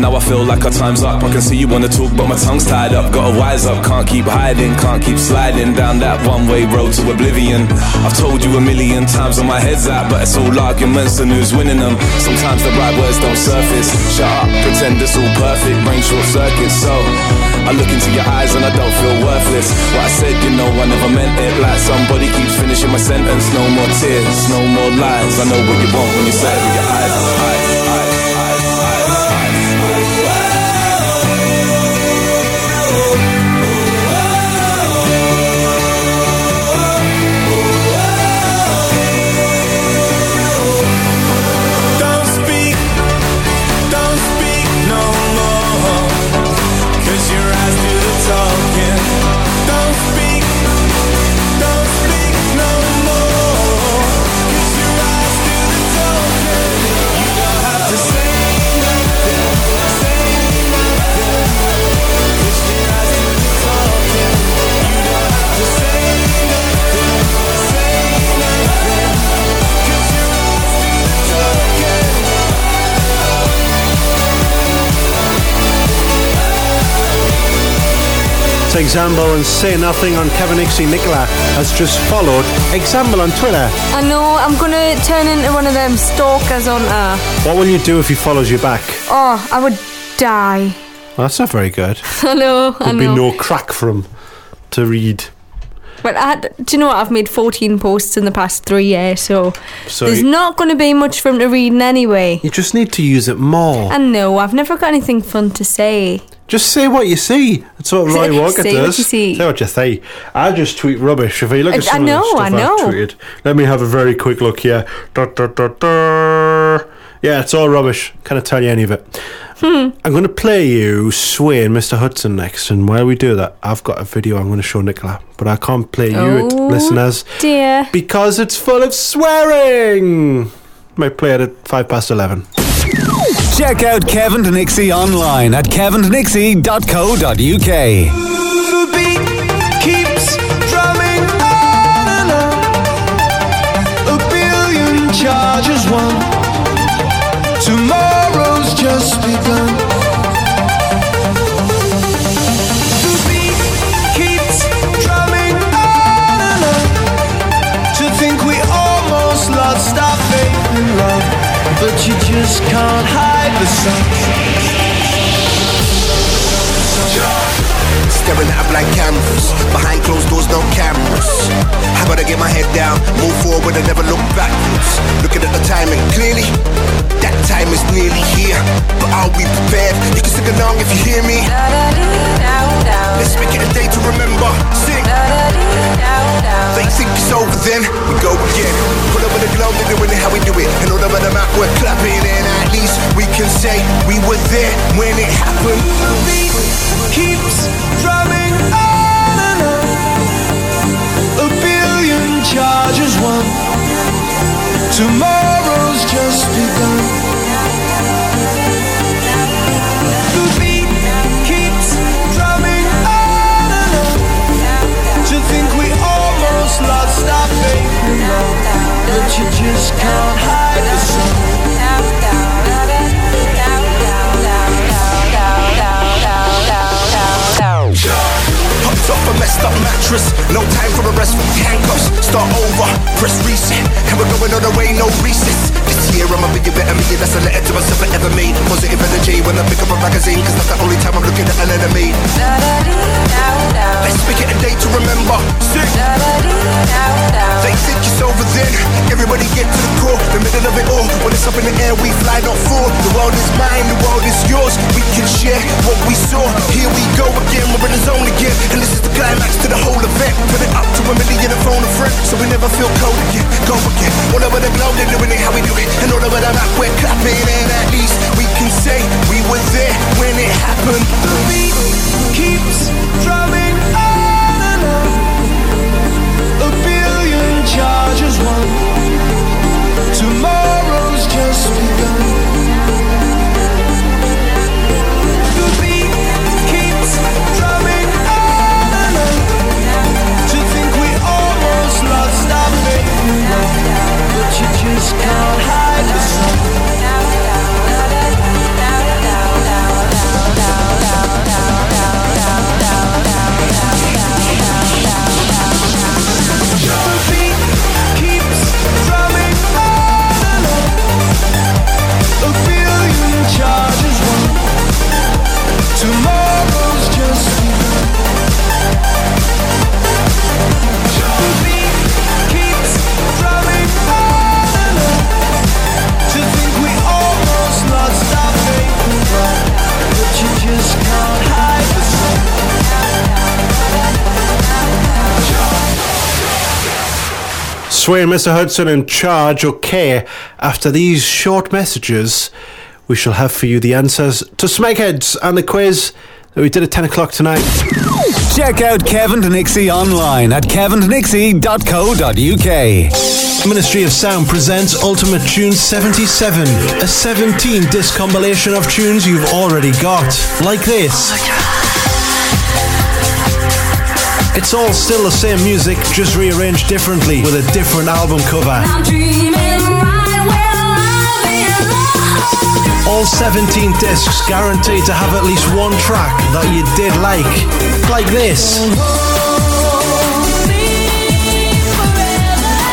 now I feel like our time's up. I can see you wanna talk, but my tongue's tied up. Gotta wise up, can't keep hiding, can't keep sliding down that one way road to oblivion. I've told you a million times on my head's out, but it's all arguments and who's winning them. Sometimes the right words don't surface. Shut up, pretend it's all perfect, brain short circuit. So I look into your eyes and I don't feel worthless. What I said, you know, I never meant it. Like somebody keeps finishing my sentence. No more tears, no more lies. I know what you want when you say it with your eyes. eyes, It's Example and Say Nothing on Kevin Nixie Nicola has just followed Example on Twitter. I know I'm gonna turn into one of them stalkers on her. What will you do if he follows you back? Oh, I would die. Well, that's not very good. I know, I There'd be know. no crack for him to read. But I do you know what? I've made 14 posts in the past three years, so, So there's you- not going to be much for him to read in anyway. You just need to use it more. And no, I've never got anything fun to say. Just say what you see. That's what Roy Walker Say what does. you see. Say what you see. I just tweet rubbish. If you look at some I of the know, stuff I I've tweeted, let me have a very quick look here. Da, da, da. Yeah, it's all rubbish. Can't tell you any of it. Hmm. I'm going to play you Sway and Mr. Hudson next, and while we do that, I've got a video I'm going to show Nicola, but I can't play you it, Oh, listeners, Dear. because it's full of swearing. Might play it at five past eleven. Check out Kevin Nixie online at kevindnixie.co.uk. The beat keeps drumming on and on. A billion charges. Tomorrow's just begun. The beat keeps drumming on and on. To think we almost lost our faith in love, but you just can't hide the sun. Staring at a blank canvas. Behind closed doors, no cameras. I gotta get my head down, move forward and never look backwards. Looking at the timing clearly, that time is nearly here. But are we prepared? You can sing along if you hear me. Let's make it a day to remember. Can say we were there when it happened. The beat keeps drumming on and on. A billion charges won. Tomorrow's just begun. The beat keeps drumming on and on. To think we almost lost our faith in love, but you just can't hide up mattress. No time for a rest handcuffs. Start over, press reset. And we're going all the way, no recess. This year I'm a bigger, better me. That's a letter to myself I ever made. Positive energy when I pick up a magazine. Cause that's the only time I'm looking at an enemy. Let's make it a day to remember. Sing. They think it's over then. Everybody get to the core, the middle of it all. When it's up in the air, we fly, not fall. The world is mine, the world is yours. We can share what we saw. Here we go again, we're in the zone again. And this is the climax to the whole event. Put it up to a million and phone a friend. So we never feel cold again. Go again. All over the globe, they're doing it how we do it. And all over the map, we're clapping. And at least we can say we were there when it happened. The beat keeps drumming on and on. A billion charges won. Tomorrow's just begun. The beat keeps love, but you just can't hide the sun. Sway and Mr. Hudson in charge. Okay, after these short messages, we shall have for you the answers to Smegheads and the quiz that we did at 10 o'clock tonight. Check out Kevin Nixie online at kevindnixie.co.uk. Ministry of Sound presents Ultimate Tunes 77, a 17 disc compilation of tunes you've already got, like this. It's all still the same music, just rearranged differently with a different album cover. All 17 discs guaranteed to have at least one track that you did like, like this.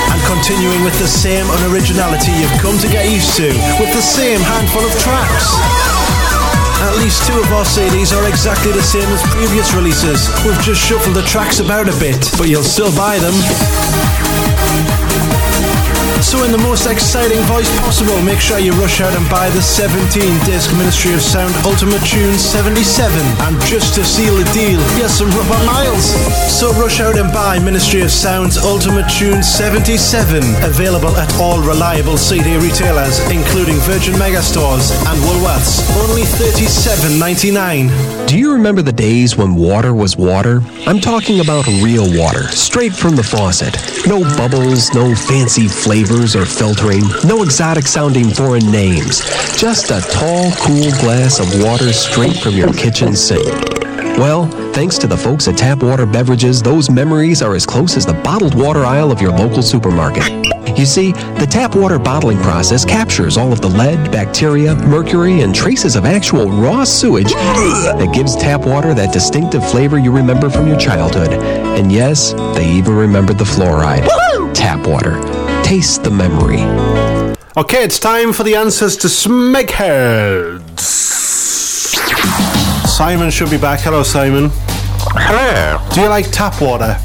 And continuing with the same unoriginality you've come to get used to, with the same handful of tracks. At least two of our CDs are exactly the same as previous releases. We've just shuffled the tracks about a bit, but you'll still buy them. So, in the most exciting voice possible, make sure you rush out and buy the 17 disc Ministry of Sound Ultimate Tunes 77. And just to seal the deal, here's some rubber miles. So, rush out and buy Ministry of Sound's Ultimate Tunes 77. Available at all reliable CD retailers, including Virgin Megastores and Woolworths. Only $37.99. Do you remember the days when water was water? I'm talking about real water, straight from the faucet. No bubbles, no fancy flavors or filtering, no exotic sounding foreign names. Just a tall, cool glass of water straight from your kitchen sink. Well, thanks to the folks at Tap Water Beverages, those memories are as close as the bottled water aisle of your local supermarket. You see, the tap water bottling process captures all of the lead, bacteria, mercury, and traces of actual raw sewage that gives tap water that distinctive flavor you remember from your childhood. And yes, they even remembered the fluoride. Tap water. Taste the memory. Okay, it's time for the answers to Smegheads. Simon should be back. Hello, Simon. Hello. Do you like tap water?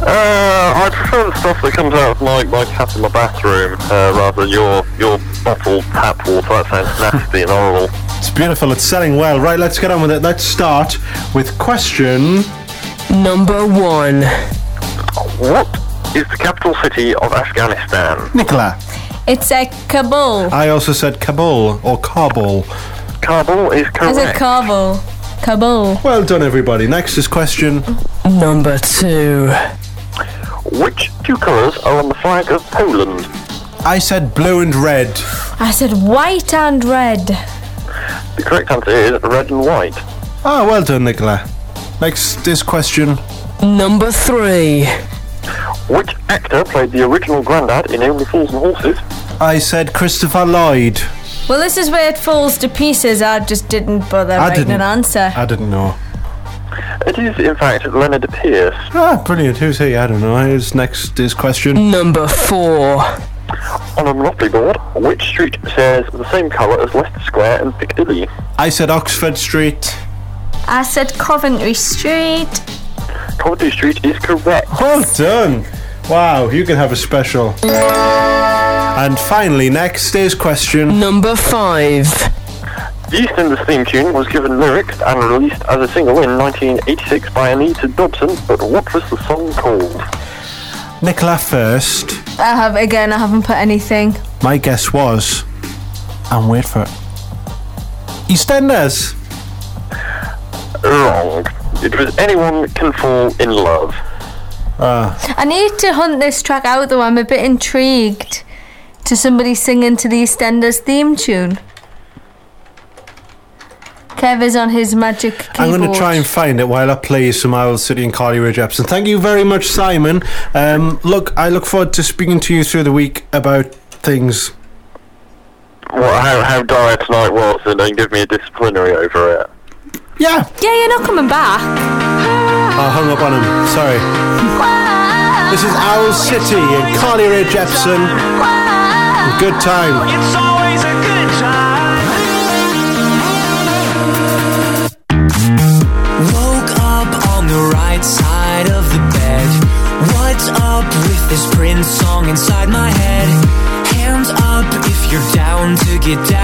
Uh, I prefer the stuff that comes out of my, my tap in my bathroom, uh, rather than your, your bottled tap water. That sounds nasty and horrible. It's beautiful. It's selling well. Right, let's get on with it. Let's start with question Number one. What is the capital city of Afghanistan? Nicola. It's a Kabul. I also said Kabul or Kabul. Kabul is correct. Is it Kabul? Kabul. Well done, everybody. Next is question Number two. Which two colours are on the flag of Poland? I said blue and red. I said white and red. The correct answer is red and white. Ah, well done, Nicola. Next is question Number three. Which actor played the original Grandad in Only Fools and Horses? I said Christopher Lloyd. Well, this is where it falls to pieces. I just didn't bother I writing didn't. an answer. I didn't know. It is, in fact, Lennard Pearce. Ah, brilliant. Who's he? I don't know. His next is question Number four. On a Monopoly board, which street shares the same colour as Leicester Square and Piccadilly? I said Oxford Street. I said Coventry Street. Coventry Street is correct. Well done. Wow, you can have a special. And finally, next is question Number five. The EastEnders theme tune was given lyrics and released as a single in 1986 by Anita Dobson, but what was the song called? Nicola first. I have again. I haven't put anything. My guess was, and wait for it, EastEnders. Wrong. It was Anyone Can Fall in Love. Ah, I need to hunt this track out though. I'm a bit intrigued to somebody singing to the EastEnders theme tune. Kev is on his magic keyboard. I'm going to try and find it while I play some Owl City and Carly Rae Jepsen. Thank you very much, Simon. Um, look, I look forward to speaking to you through the week about things. What, how, how dire tonight was, and then give me a disciplinary over it. Yeah. Yeah, you're not coming back. I hung up on him. Sorry. This is Owl City and Carly Rae Jepsen. Good time. It's always a good time. Woke up on the right side of the bed. What's up with this Prince song inside my head? Hands up if you're down to get down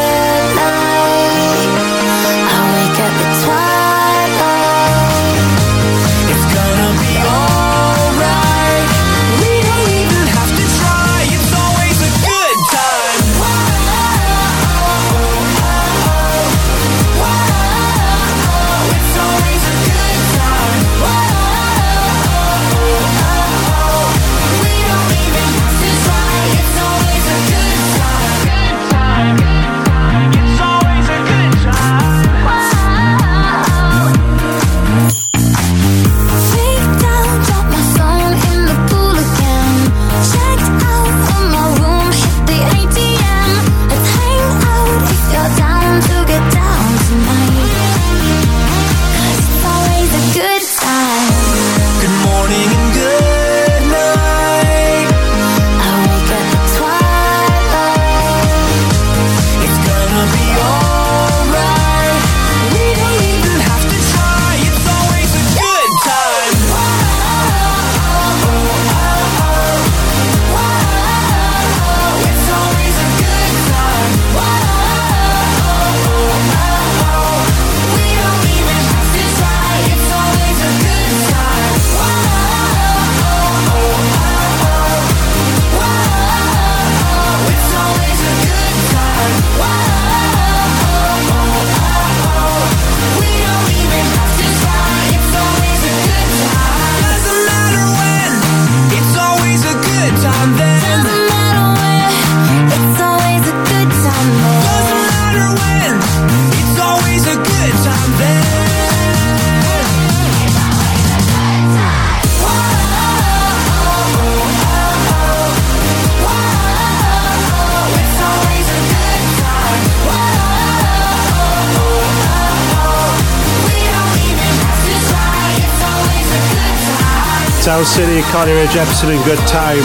Carly Rae Jepsen, and Good Time.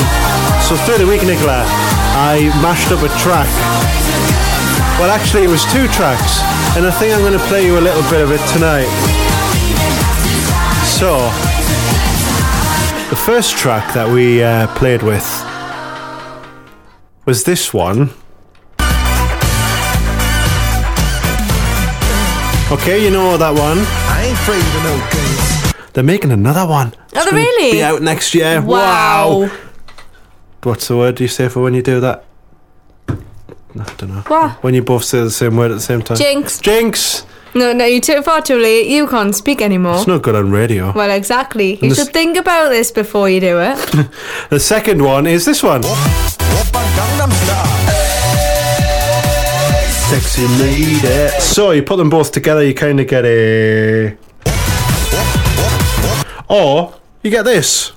So through the week, Nicola, I mashed up a track. Well, actually, it was two tracks, and I think I'm going to play you a little bit of it tonight. So, the first track that we uh, played with was this one. Okay, you know that one. I ain't afraid of no. They're making another one. Are they really? Be out next year. Wow. What's the word you say for when you do that? I don't know. What? When you both say the same word at the same time. Jinx. Jinx. No, no, you took far too late. You can't speak anymore. It's not good on radio. Well, exactly. You And this- should think about this before you do it. The second one is this one. Sexy lady. So you put them both together, you kind of get a. Or you get this.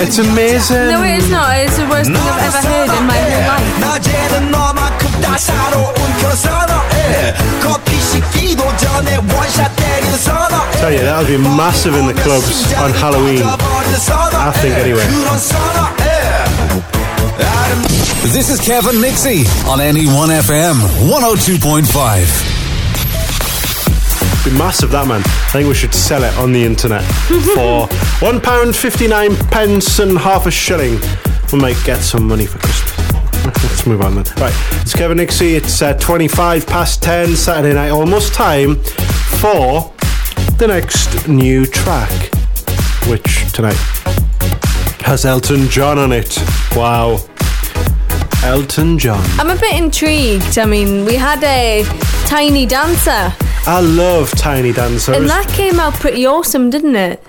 It's amazing. No, it's not. It's the worst thing I've ever heard in my whole life. 낮에는 너만큼 따사로운 그런 선어해 커피 식기도 전에 원샷 때리는 선어해 Tell you, that'll be massive in the clubs on Halloween. I think anyway. 그런 선어해 This is Kevin Nixie on NE1 FM 102.5. Be massive, that man. I think we should sell it on the internet for one pound fifty-nine pence and half a shilling. We might get some money for Christmas. Let's move on then. Right, it's Kevin Nixie. It's uh, twenty-five past ten Saturday night. Almost time for the next new track, which tonight has Elton John on it. Wow, Elton John. I'm a bit intrigued. I mean, we had a tiny dancer, I love Tiny Dancers. and that came out pretty awesome, didn't it?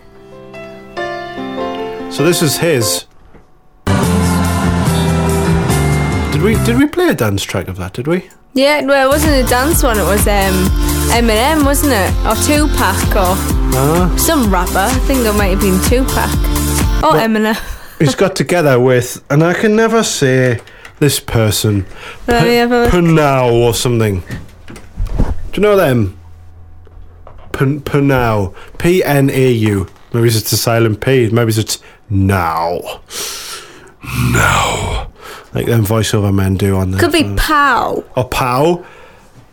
So this is his. Did we did we play a dance track of that? Did we? Yeah, well, it wasn't a dance one. It was um, Eminem, wasn't it? Or Tupac, or Ah. some rapper. I think it might have been Tupac or Eminem. He's got together with, and I can never say this person, a look. Pnau or something. Do you know them? P- Pnau, P N A U. Maybe it's a silent P. Maybe it's now. Now. Like them voiceover men do on the. Could be uh, Pow. Or Pow.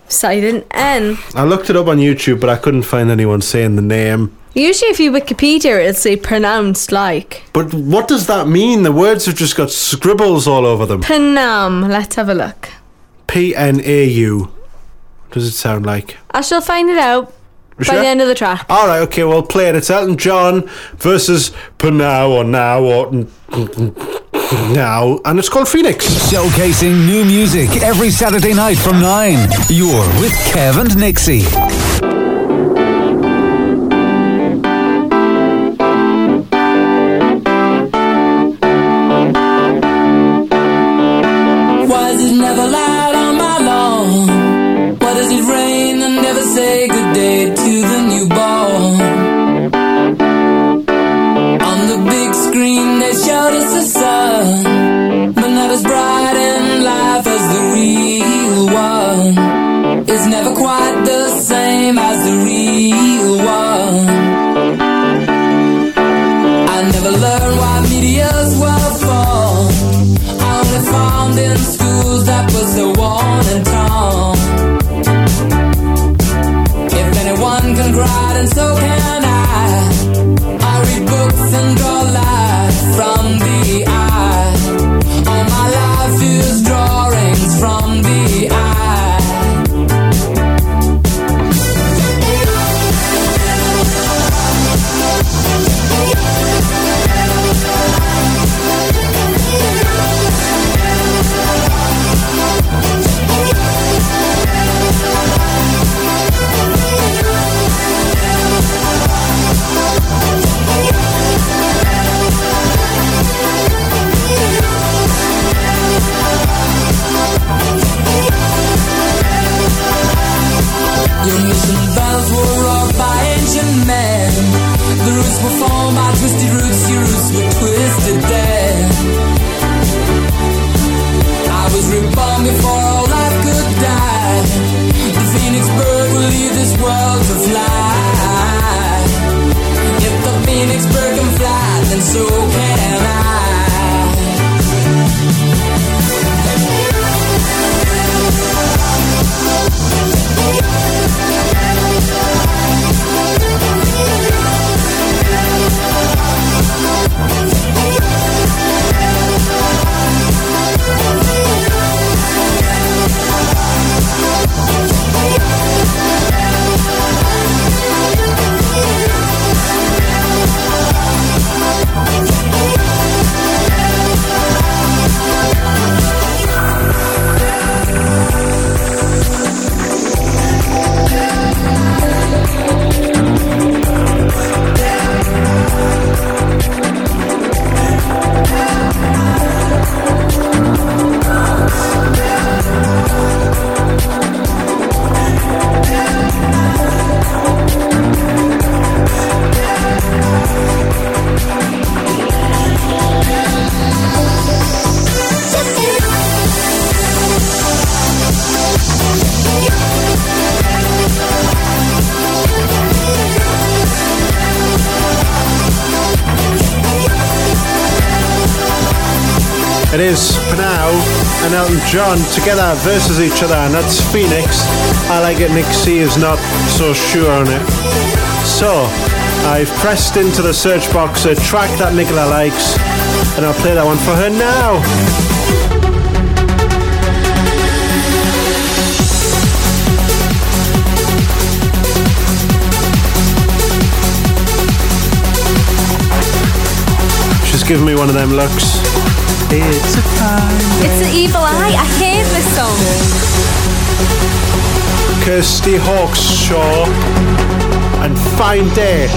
Silent N. I looked it up on YouTube, but I couldn't find anyone saying the name. Usually, if you Wikipedia, it'll say pronounced like But what does that mean? The words have just got scribbles all over them. Panam. Let's have a look. P N A U. What does it sound like? I shall find it out by Sure. the end of the track. All right, okay, well, play it. It's Elton John versus Panow or Now or n- n- Now, and it's called Phoenix. Showcasing new music every Saturday night from 9. You're with Kevin Nixie. In schools that was so worn and torn. If anyone can cry, then so can John together versus each other, and that's Phoenix. I like it, Nick C is not so sure on it. So, I've pressed into the search box a track that Nicola likes, and I'll play that one for her now. Giving me one of them looks. It's a time. It's the evil eye. I hate this song. Kirsty Hawkshaw and Fine Day.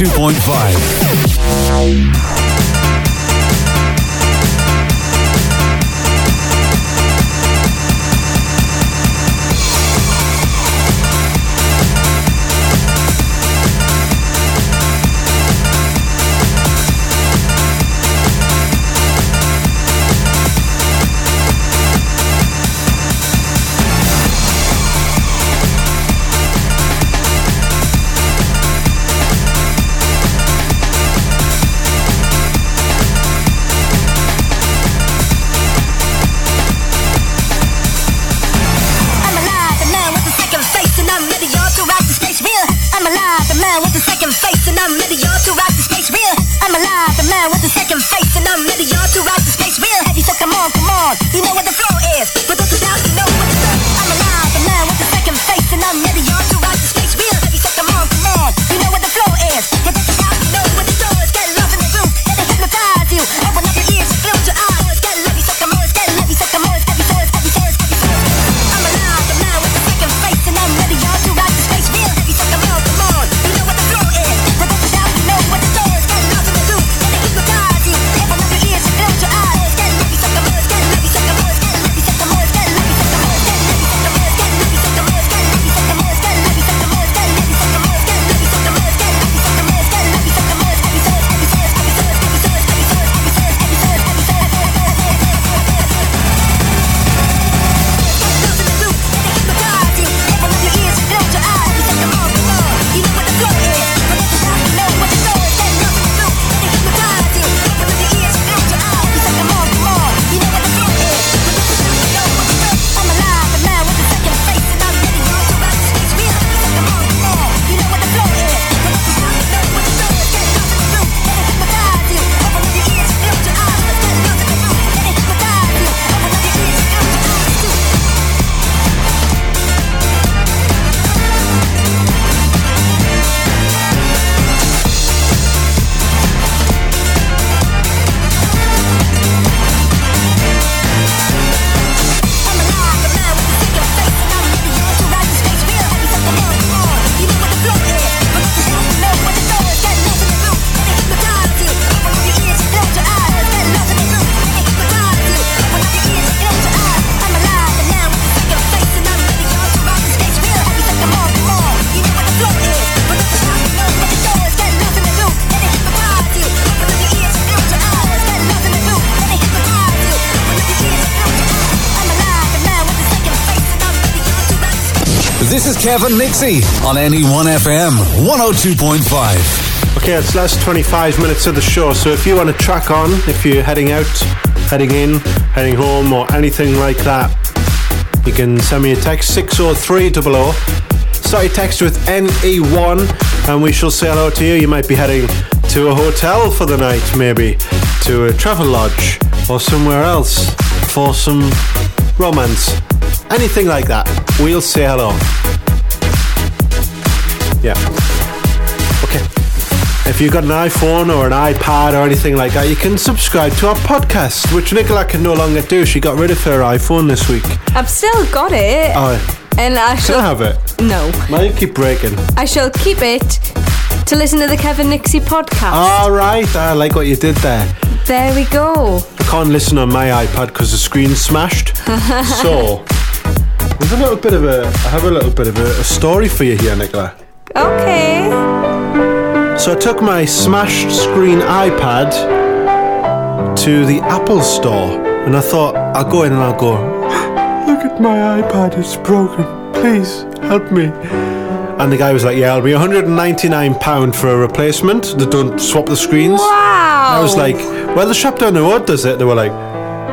102.5. Kevin Nixie on NE1 FM 102.5. Okay, it's last 25 minutes of the show, so if you want to track on, if you're heading out, heading in, heading home, or anything like that, you can send me a text 60300. Start your text with NE1, and we shall say hello to you. You might be heading to a hotel for the night, maybe to a travel lodge, or somewhere else for some romance. Anything like that, we'll say hello. Yeah. Okay. If you've got an iPhone or an iPad or anything like that, you can subscribe to our podcast, which Nicola can no longer do. She got rid of her iPhone this week. I've still got it. Oh, and I can I have it? No. Mine keep breaking. I shall keep it to listen to the Kevin Nixie podcast. All right, I like what you did there. There we go. I can't listen on my iPad because the screen's smashed. so, there's a little bit of a. I have a little bit of a, a story for you here, Nicola. Okay. So I took my smashed screen iPad to the Apple store and I thought I'll go in and I'll go, look at my iPad, it's broken. Please help me. And the guy was like, yeah, it'll be £199 for a replacement. They don't swap the screens. Wow. I was like, well, the shop down the road does it. They were like,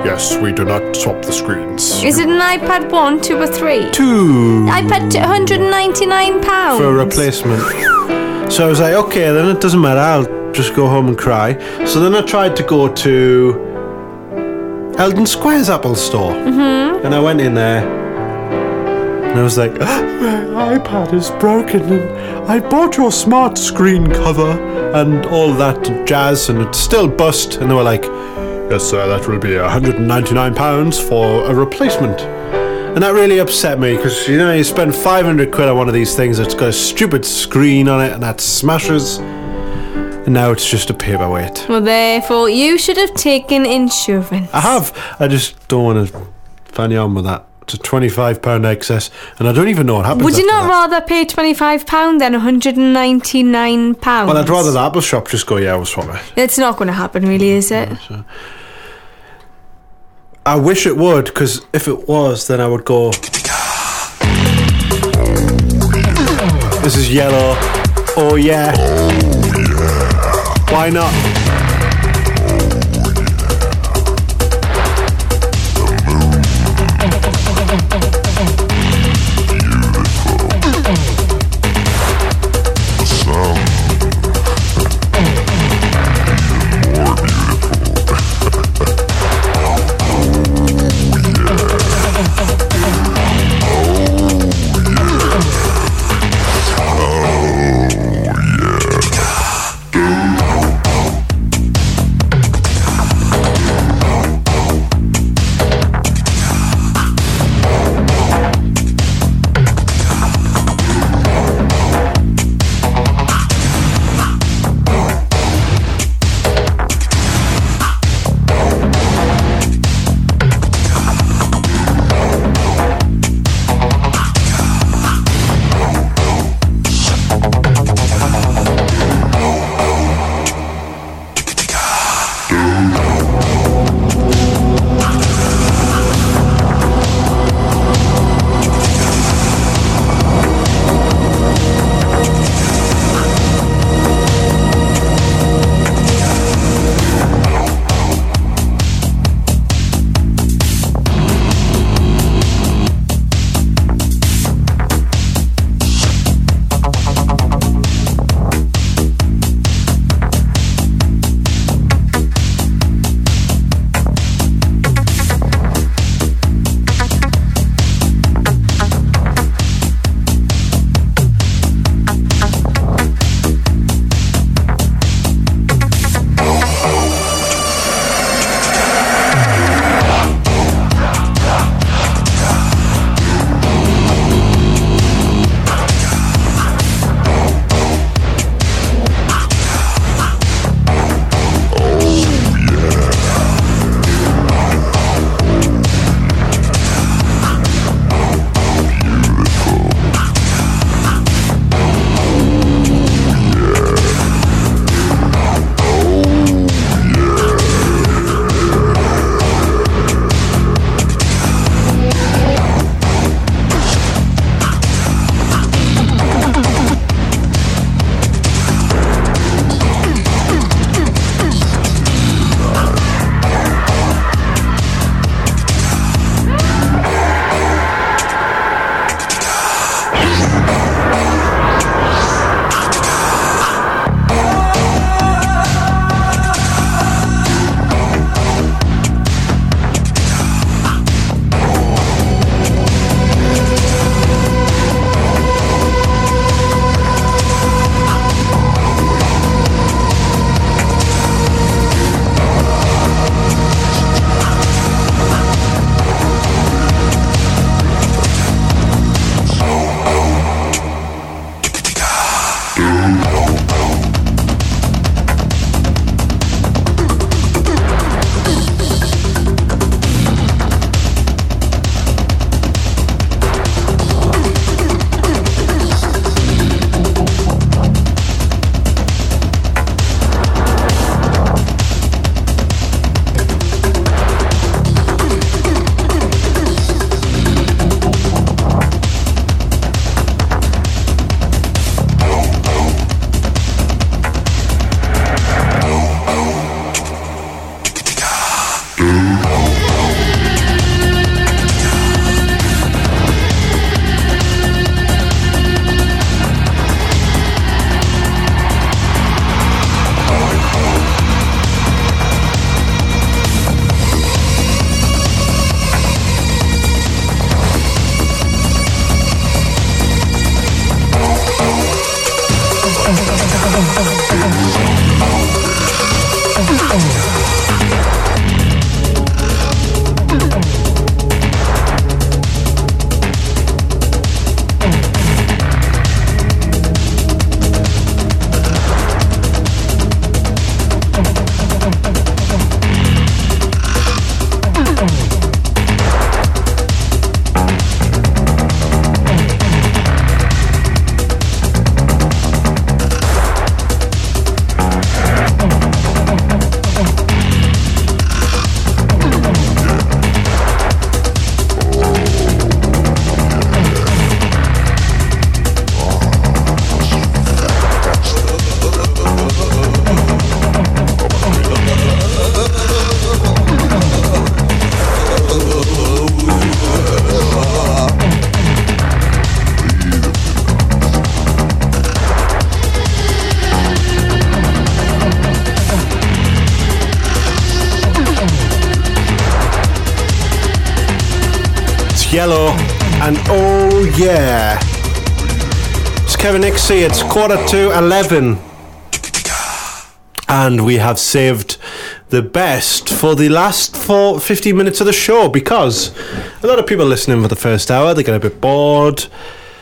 yes, we do not swap the screens. Is it an iPad 1, 2 or 3? Two. iPad t- £199. for a replacement. So I was like, okay, then it doesn't matter. I'll just go home and cry. So then I tried to go to Eldon Square's Apple store, Mm-hmm. and I went in there, and I was like, my iPad is broken, and I bought your smart screen cover and all that jazz, and it's still bust. And they were like, yes, sir, that will be 199 pounds for a replacement. And that really upset me because you know you spend 500 quid on one of these things that's got a stupid screen on it and that smashes, and now it's just a paperweight. Well, therefore, you should have taken insurance. I have. I just don't want to fanny on with that. A 25 pound excess, and I don't even know what happens. Would you not that. rather pay £25 than £199? Well, I'd rather the Apple shop just go, yeah, we'll swap it. It's not going to happen, really, is it? I wish it would, because if it was, then I would go. This is yellow. Oh yeah. Why not? Quarter to 11. And we have saved the best for the last four, 50 minutes of the show because a lot of people listening for the first hour, they get a bit bored.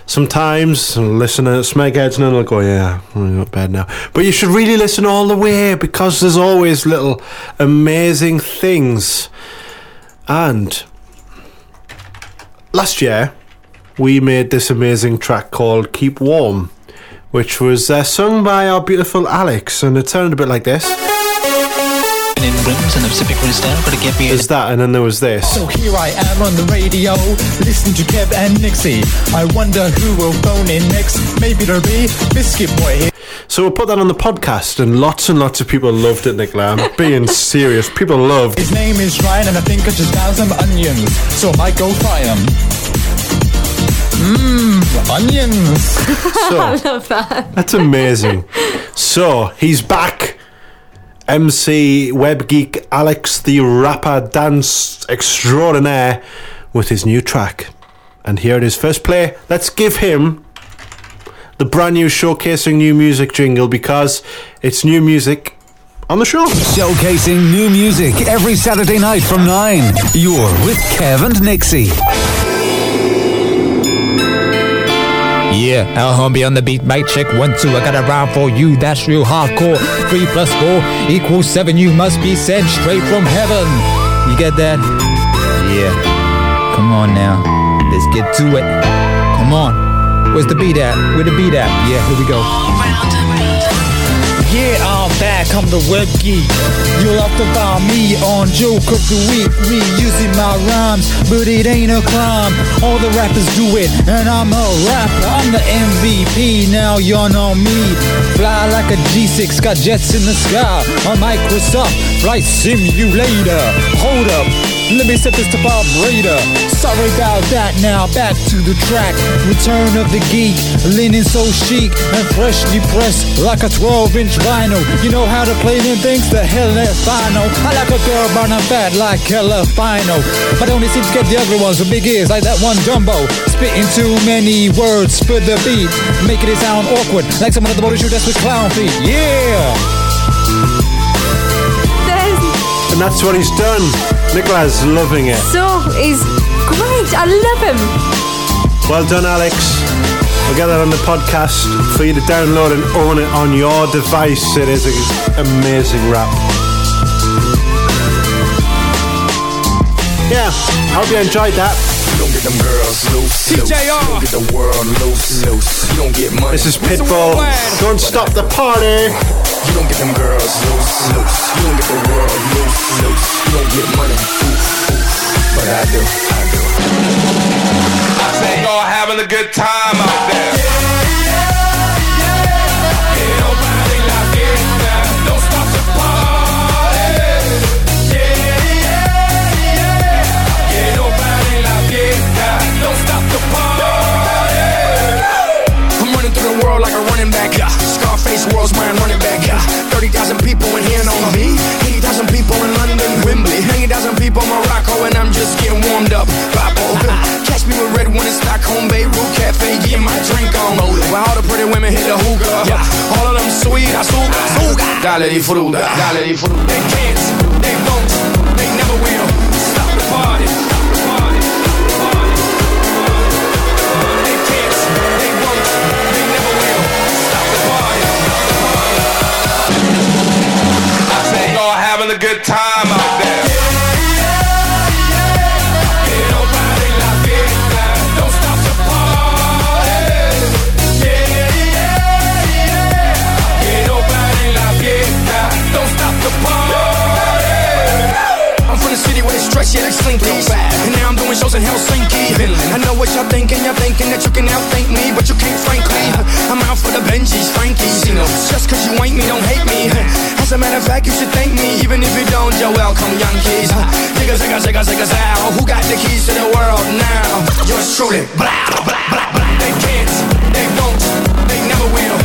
Sometimes listen to Smegheads and they'll go, yeah, I'm not bad now. But you should really listen all the way because there's always little amazing things. And last year, we made this amazing track called Keep Warm, which was uh, sung by our beautiful Alex, and it sounded a bit like this. In rims and the Pacific Rim style, but it get me There's that, and then there was this. So here I am on the radio, listening to Kev and Nixie. I wonder who will phone in next. Maybe it'll be Biscuit Boy. So we'll put that on the podcast, and lots and lots of people loved it, Nicola. I'm being serious. People loved His name is Ryan, and I think I just found some onions, so I might go fry 'em. Mmm, onions. So- I love that. That's amazing. so he's back. MC Web Geek Alex, the rapper dance extraordinaire, with his new track. And here it is, first play. Let's give him the brand new showcasing new music jingle because it's new music on the show. Showcasing new music every Saturday night from 9. You're with Kev and Nixie. Yeah, Al Humby on the beat, mic check one, two. I got a rhyme for you, that's real hardcore. Three plus four equals seven. You must be sent straight from heaven. You get that? Yeah. Come on now, let's get to it. Come on. Where's the beat at? Where the beat at? Yeah, here we go. Yeah, I'm back, I'm the web geek. You'll have to find me on Joke of the Week, reusing my rhymes, but it ain't a crime. All the rappers do it, and I'm a rapper. I'm the MVP, now y'all know me. Fly like a G6, got jets in the sky. On Microsoft Flight Simulator. Hold up. Let me set this to vibrator. Sorry about that now, back to the track. Return of the geek, linen so chic and freshly pressed like a 12 inch vinyl. You know how to play them things? The hell I know. I like a girl burning fat like Hella Fino. But I only seem to get the other ones with big ears like that one Dumbo. Spitting too many words for the beat, making it sound awkward like someone at the motor shoot that's with clown feet. Yeah! And that's what he's done. Nicola's loving it. So he's great. I love him. Well done, Alex. We'll get that on the podcast for you to download and own it on your device. It is an amazing rap. Yeah, I hope you enjoyed that. You don't get them girls loose, loose. Don't get the world loose, loose. You don't get money. This is Pitbull. Don't stop the party. You don't get them girls loose, loose. You don't get the world loose, loose. You don't get money, oof, oof. But I do, I do. I say y'all having a good time out there. Ain't nobody like it now. Don't stop the party. Yeah, yeah, yeah. Nobody. Don't stop the party. I'm running through the world like World's mind running back. Yeah. 30,000 people in here on me. 80,000 people in London, Wembley. 90,000 people in Morocco, and I'm just getting warmed up. Papo. Catch me with RedOne in Stockholm, Beirut Cafe, getting my drink on. While all the pretty women hit the hookah. Yeah. All of them sweet, azúcar, azúcar. Dale di fruta, dale di fruta. They can't, they won't, they never will. Stop the party. Stop the party. Good time slinky. And now I'm doing shows in Helsinki. I know what y'all thinking, you're thinking that you can outthink me, but you can't, frankly. I'm out for the Benjis, Frankies. You know, just cause you ain't me, don't hate me. As a matter of fact, you should thank me, even if you don't, you're welcome, Yankees. Niggas, niggas, niggas, niggas out. Who got the keys to the world now? Yours truly. Blah, blah, blah, blah. They can't, they won't, they never will.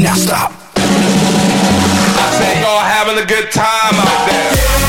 Now stop. I said y'all having a good time out there.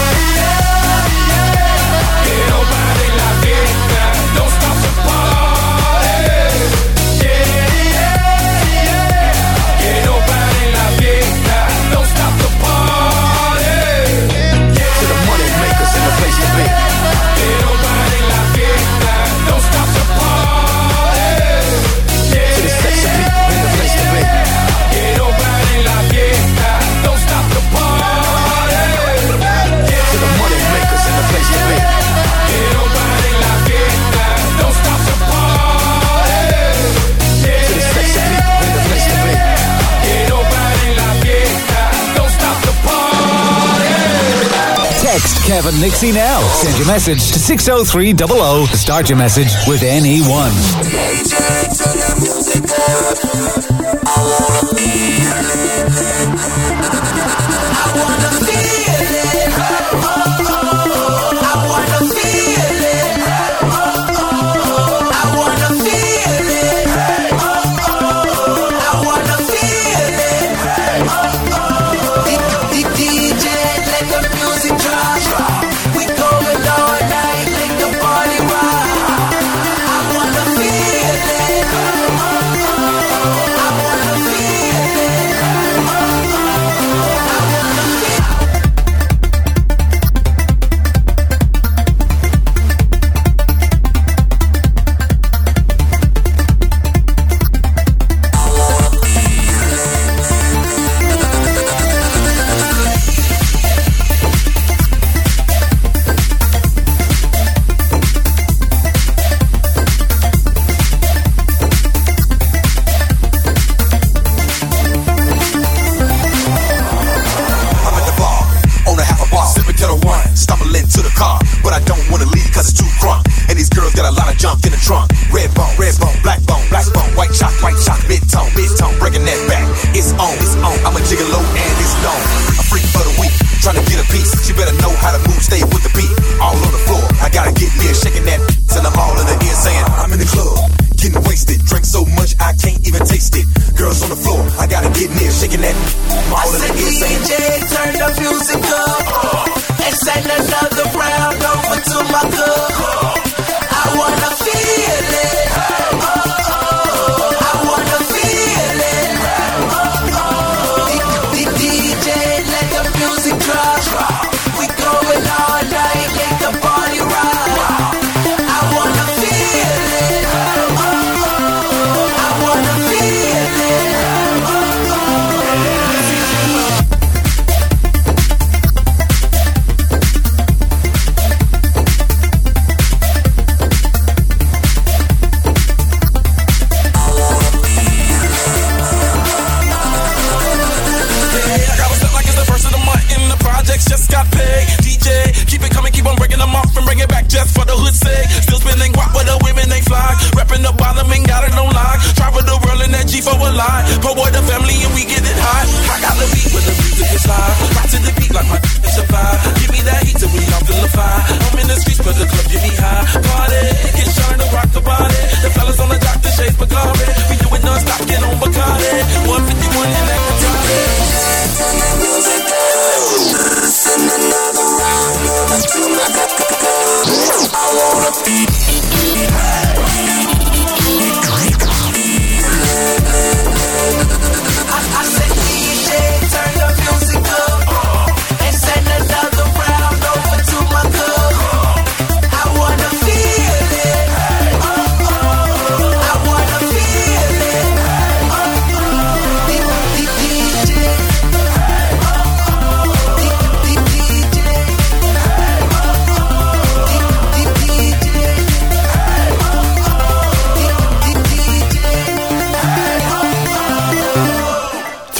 Kevin Nixie now. Send your message to 60300 to start your message with NE1. For a alive. Poor boy, the family, and we get it high. I got the beat when the music is live. Rock to the beat like my it's a vibe. Give me that heat till we all feel the fire. I'm in the streets, but the club get me high. Party, get shine to rock the body. The fellas on the dock, the shades Bacardi. We do it non-stop, get on Bacardi. 151 in that Bacardi. Turn that music down. Send another round. Give it to my I wanna be.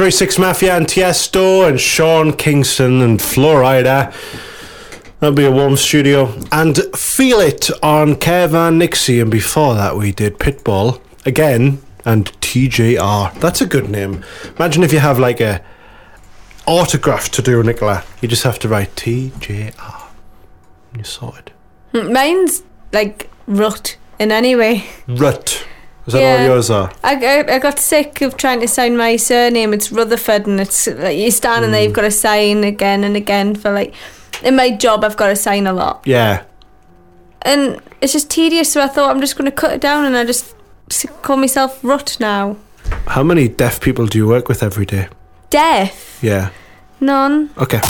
Three Six Mafia and Tiesto and Sean Kingston and Flo Rida. That'll be a warm studio. And Feel It on Kevin Nixie. And before that, we did Pitbull again and TJR. That's a good name. Imagine if you have like a autograph to do, Nicola. You just have to write TJR. You saw it. Hmm, mine's like Rut in any way. Rut. Is that Yeah. all yours are? I, I, I got sick of trying to sign my surname. It's Rutherford, and it's like you're standing Mm. there, you've got to sign again and again for like. In my job, I've got to sign a lot, Yeah. and it's just tedious. So I thought I'm just going to cut it down, and I just call myself Rut now. How many deaf people do you work with every day? Deaf? Yeah. None. Okay.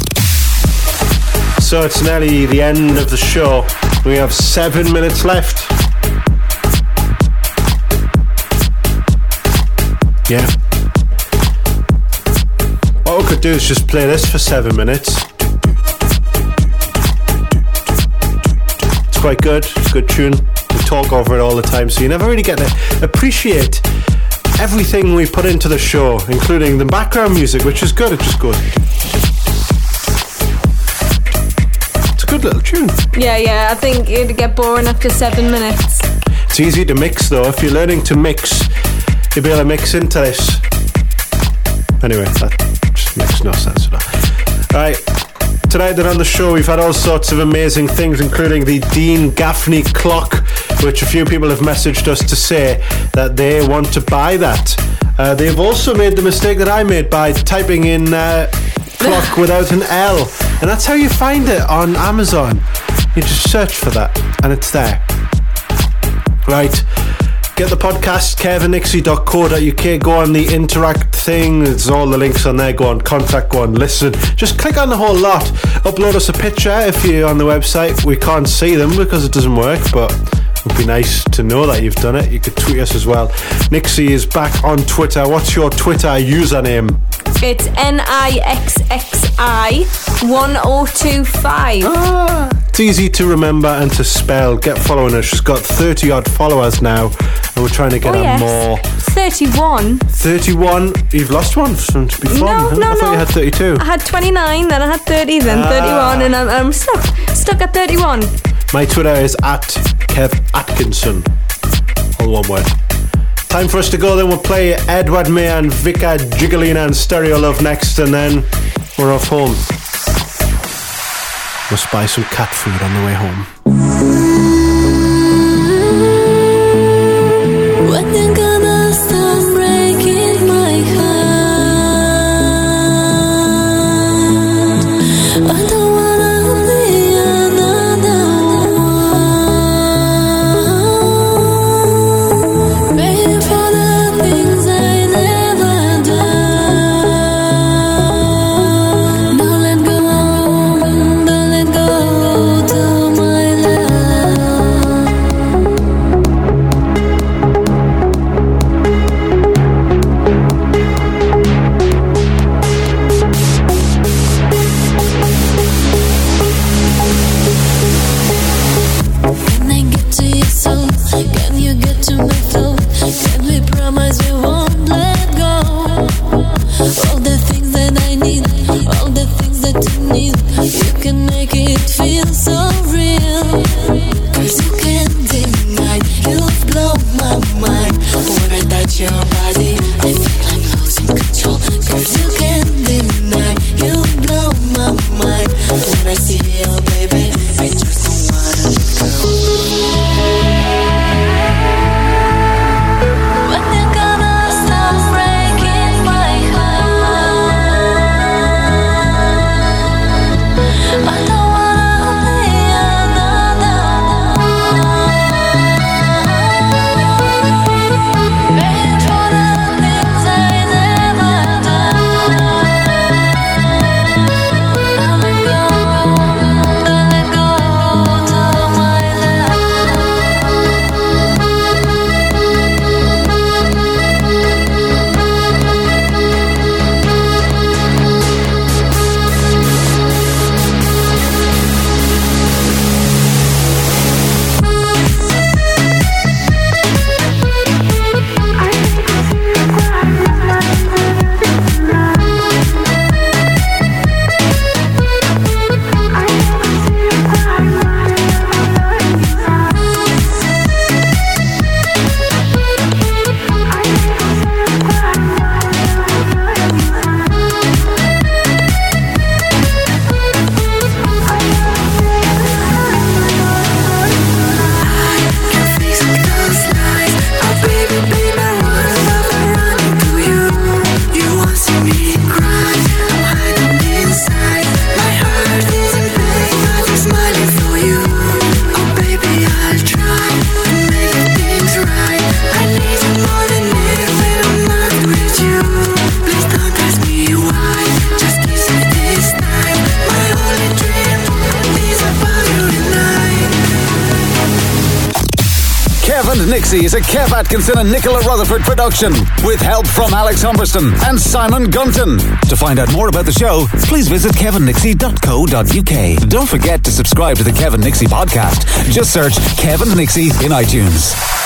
So it's nearly the end of the show. We have seven minutes left. Yeah. What we could do is just play this for seven minutes. It's quite good. It's a good tune. We talk over it all the time, so you never really get to appreciate everything we put into the show, including the background music, which is good. It just goes. It's a good little tune. Yeah, yeah. I think it'd get boring after seven minutes. It's easy to mix though. If you're learning to mix, you'll be able to mix into this. Anyway, that just makes no sense at all. Right. Tonight then on the show we've had all sorts of amazing things, including the Dean Gaffney clock, which a few people have messaged us to say that they want to buy that. Uh, they've also made the mistake that I made by typing in uh, clock without an L, and that's how you find it on Amazon. You just search for that, and it's there. Right. Get the podcast, kevinnixie.co.uk. Go on the interact thing. There's all the links on there. Go on contact, go on listen. Just click on the whole lot. Upload us a picture if you're on the website. We can't see them because it doesn't work, but would be nice to know that you've done it. You could tweet us as well. Nixie is back on Twitter. What's your Twitter username? It's N I X X I 1025. It's easy to remember and to spell. Get following her. She's got 30 odd followers now, and we're trying to get oh, her yes. more. 31. 31. You've lost one since before. No, huh? no, I thought no. you had 32. I had 29, then I had 30, then Ah. 31, and I'm, I'm stuck. Stuck at 31. My Twitter is at Kev Atkinson. All one word. Time for us to go then. We'll play Edward May and Vika Jigulina and Stereo Love next, and then we're off home. Must buy some cat food on the way home. Rutherford production with help from Alex Humberston and Simon Gunton. To find out more about the show, please visit kevinnixie.co.uk. Don't forget to subscribe to the Kevin Nixie podcast. Just search Kevin Nixie in iTunes.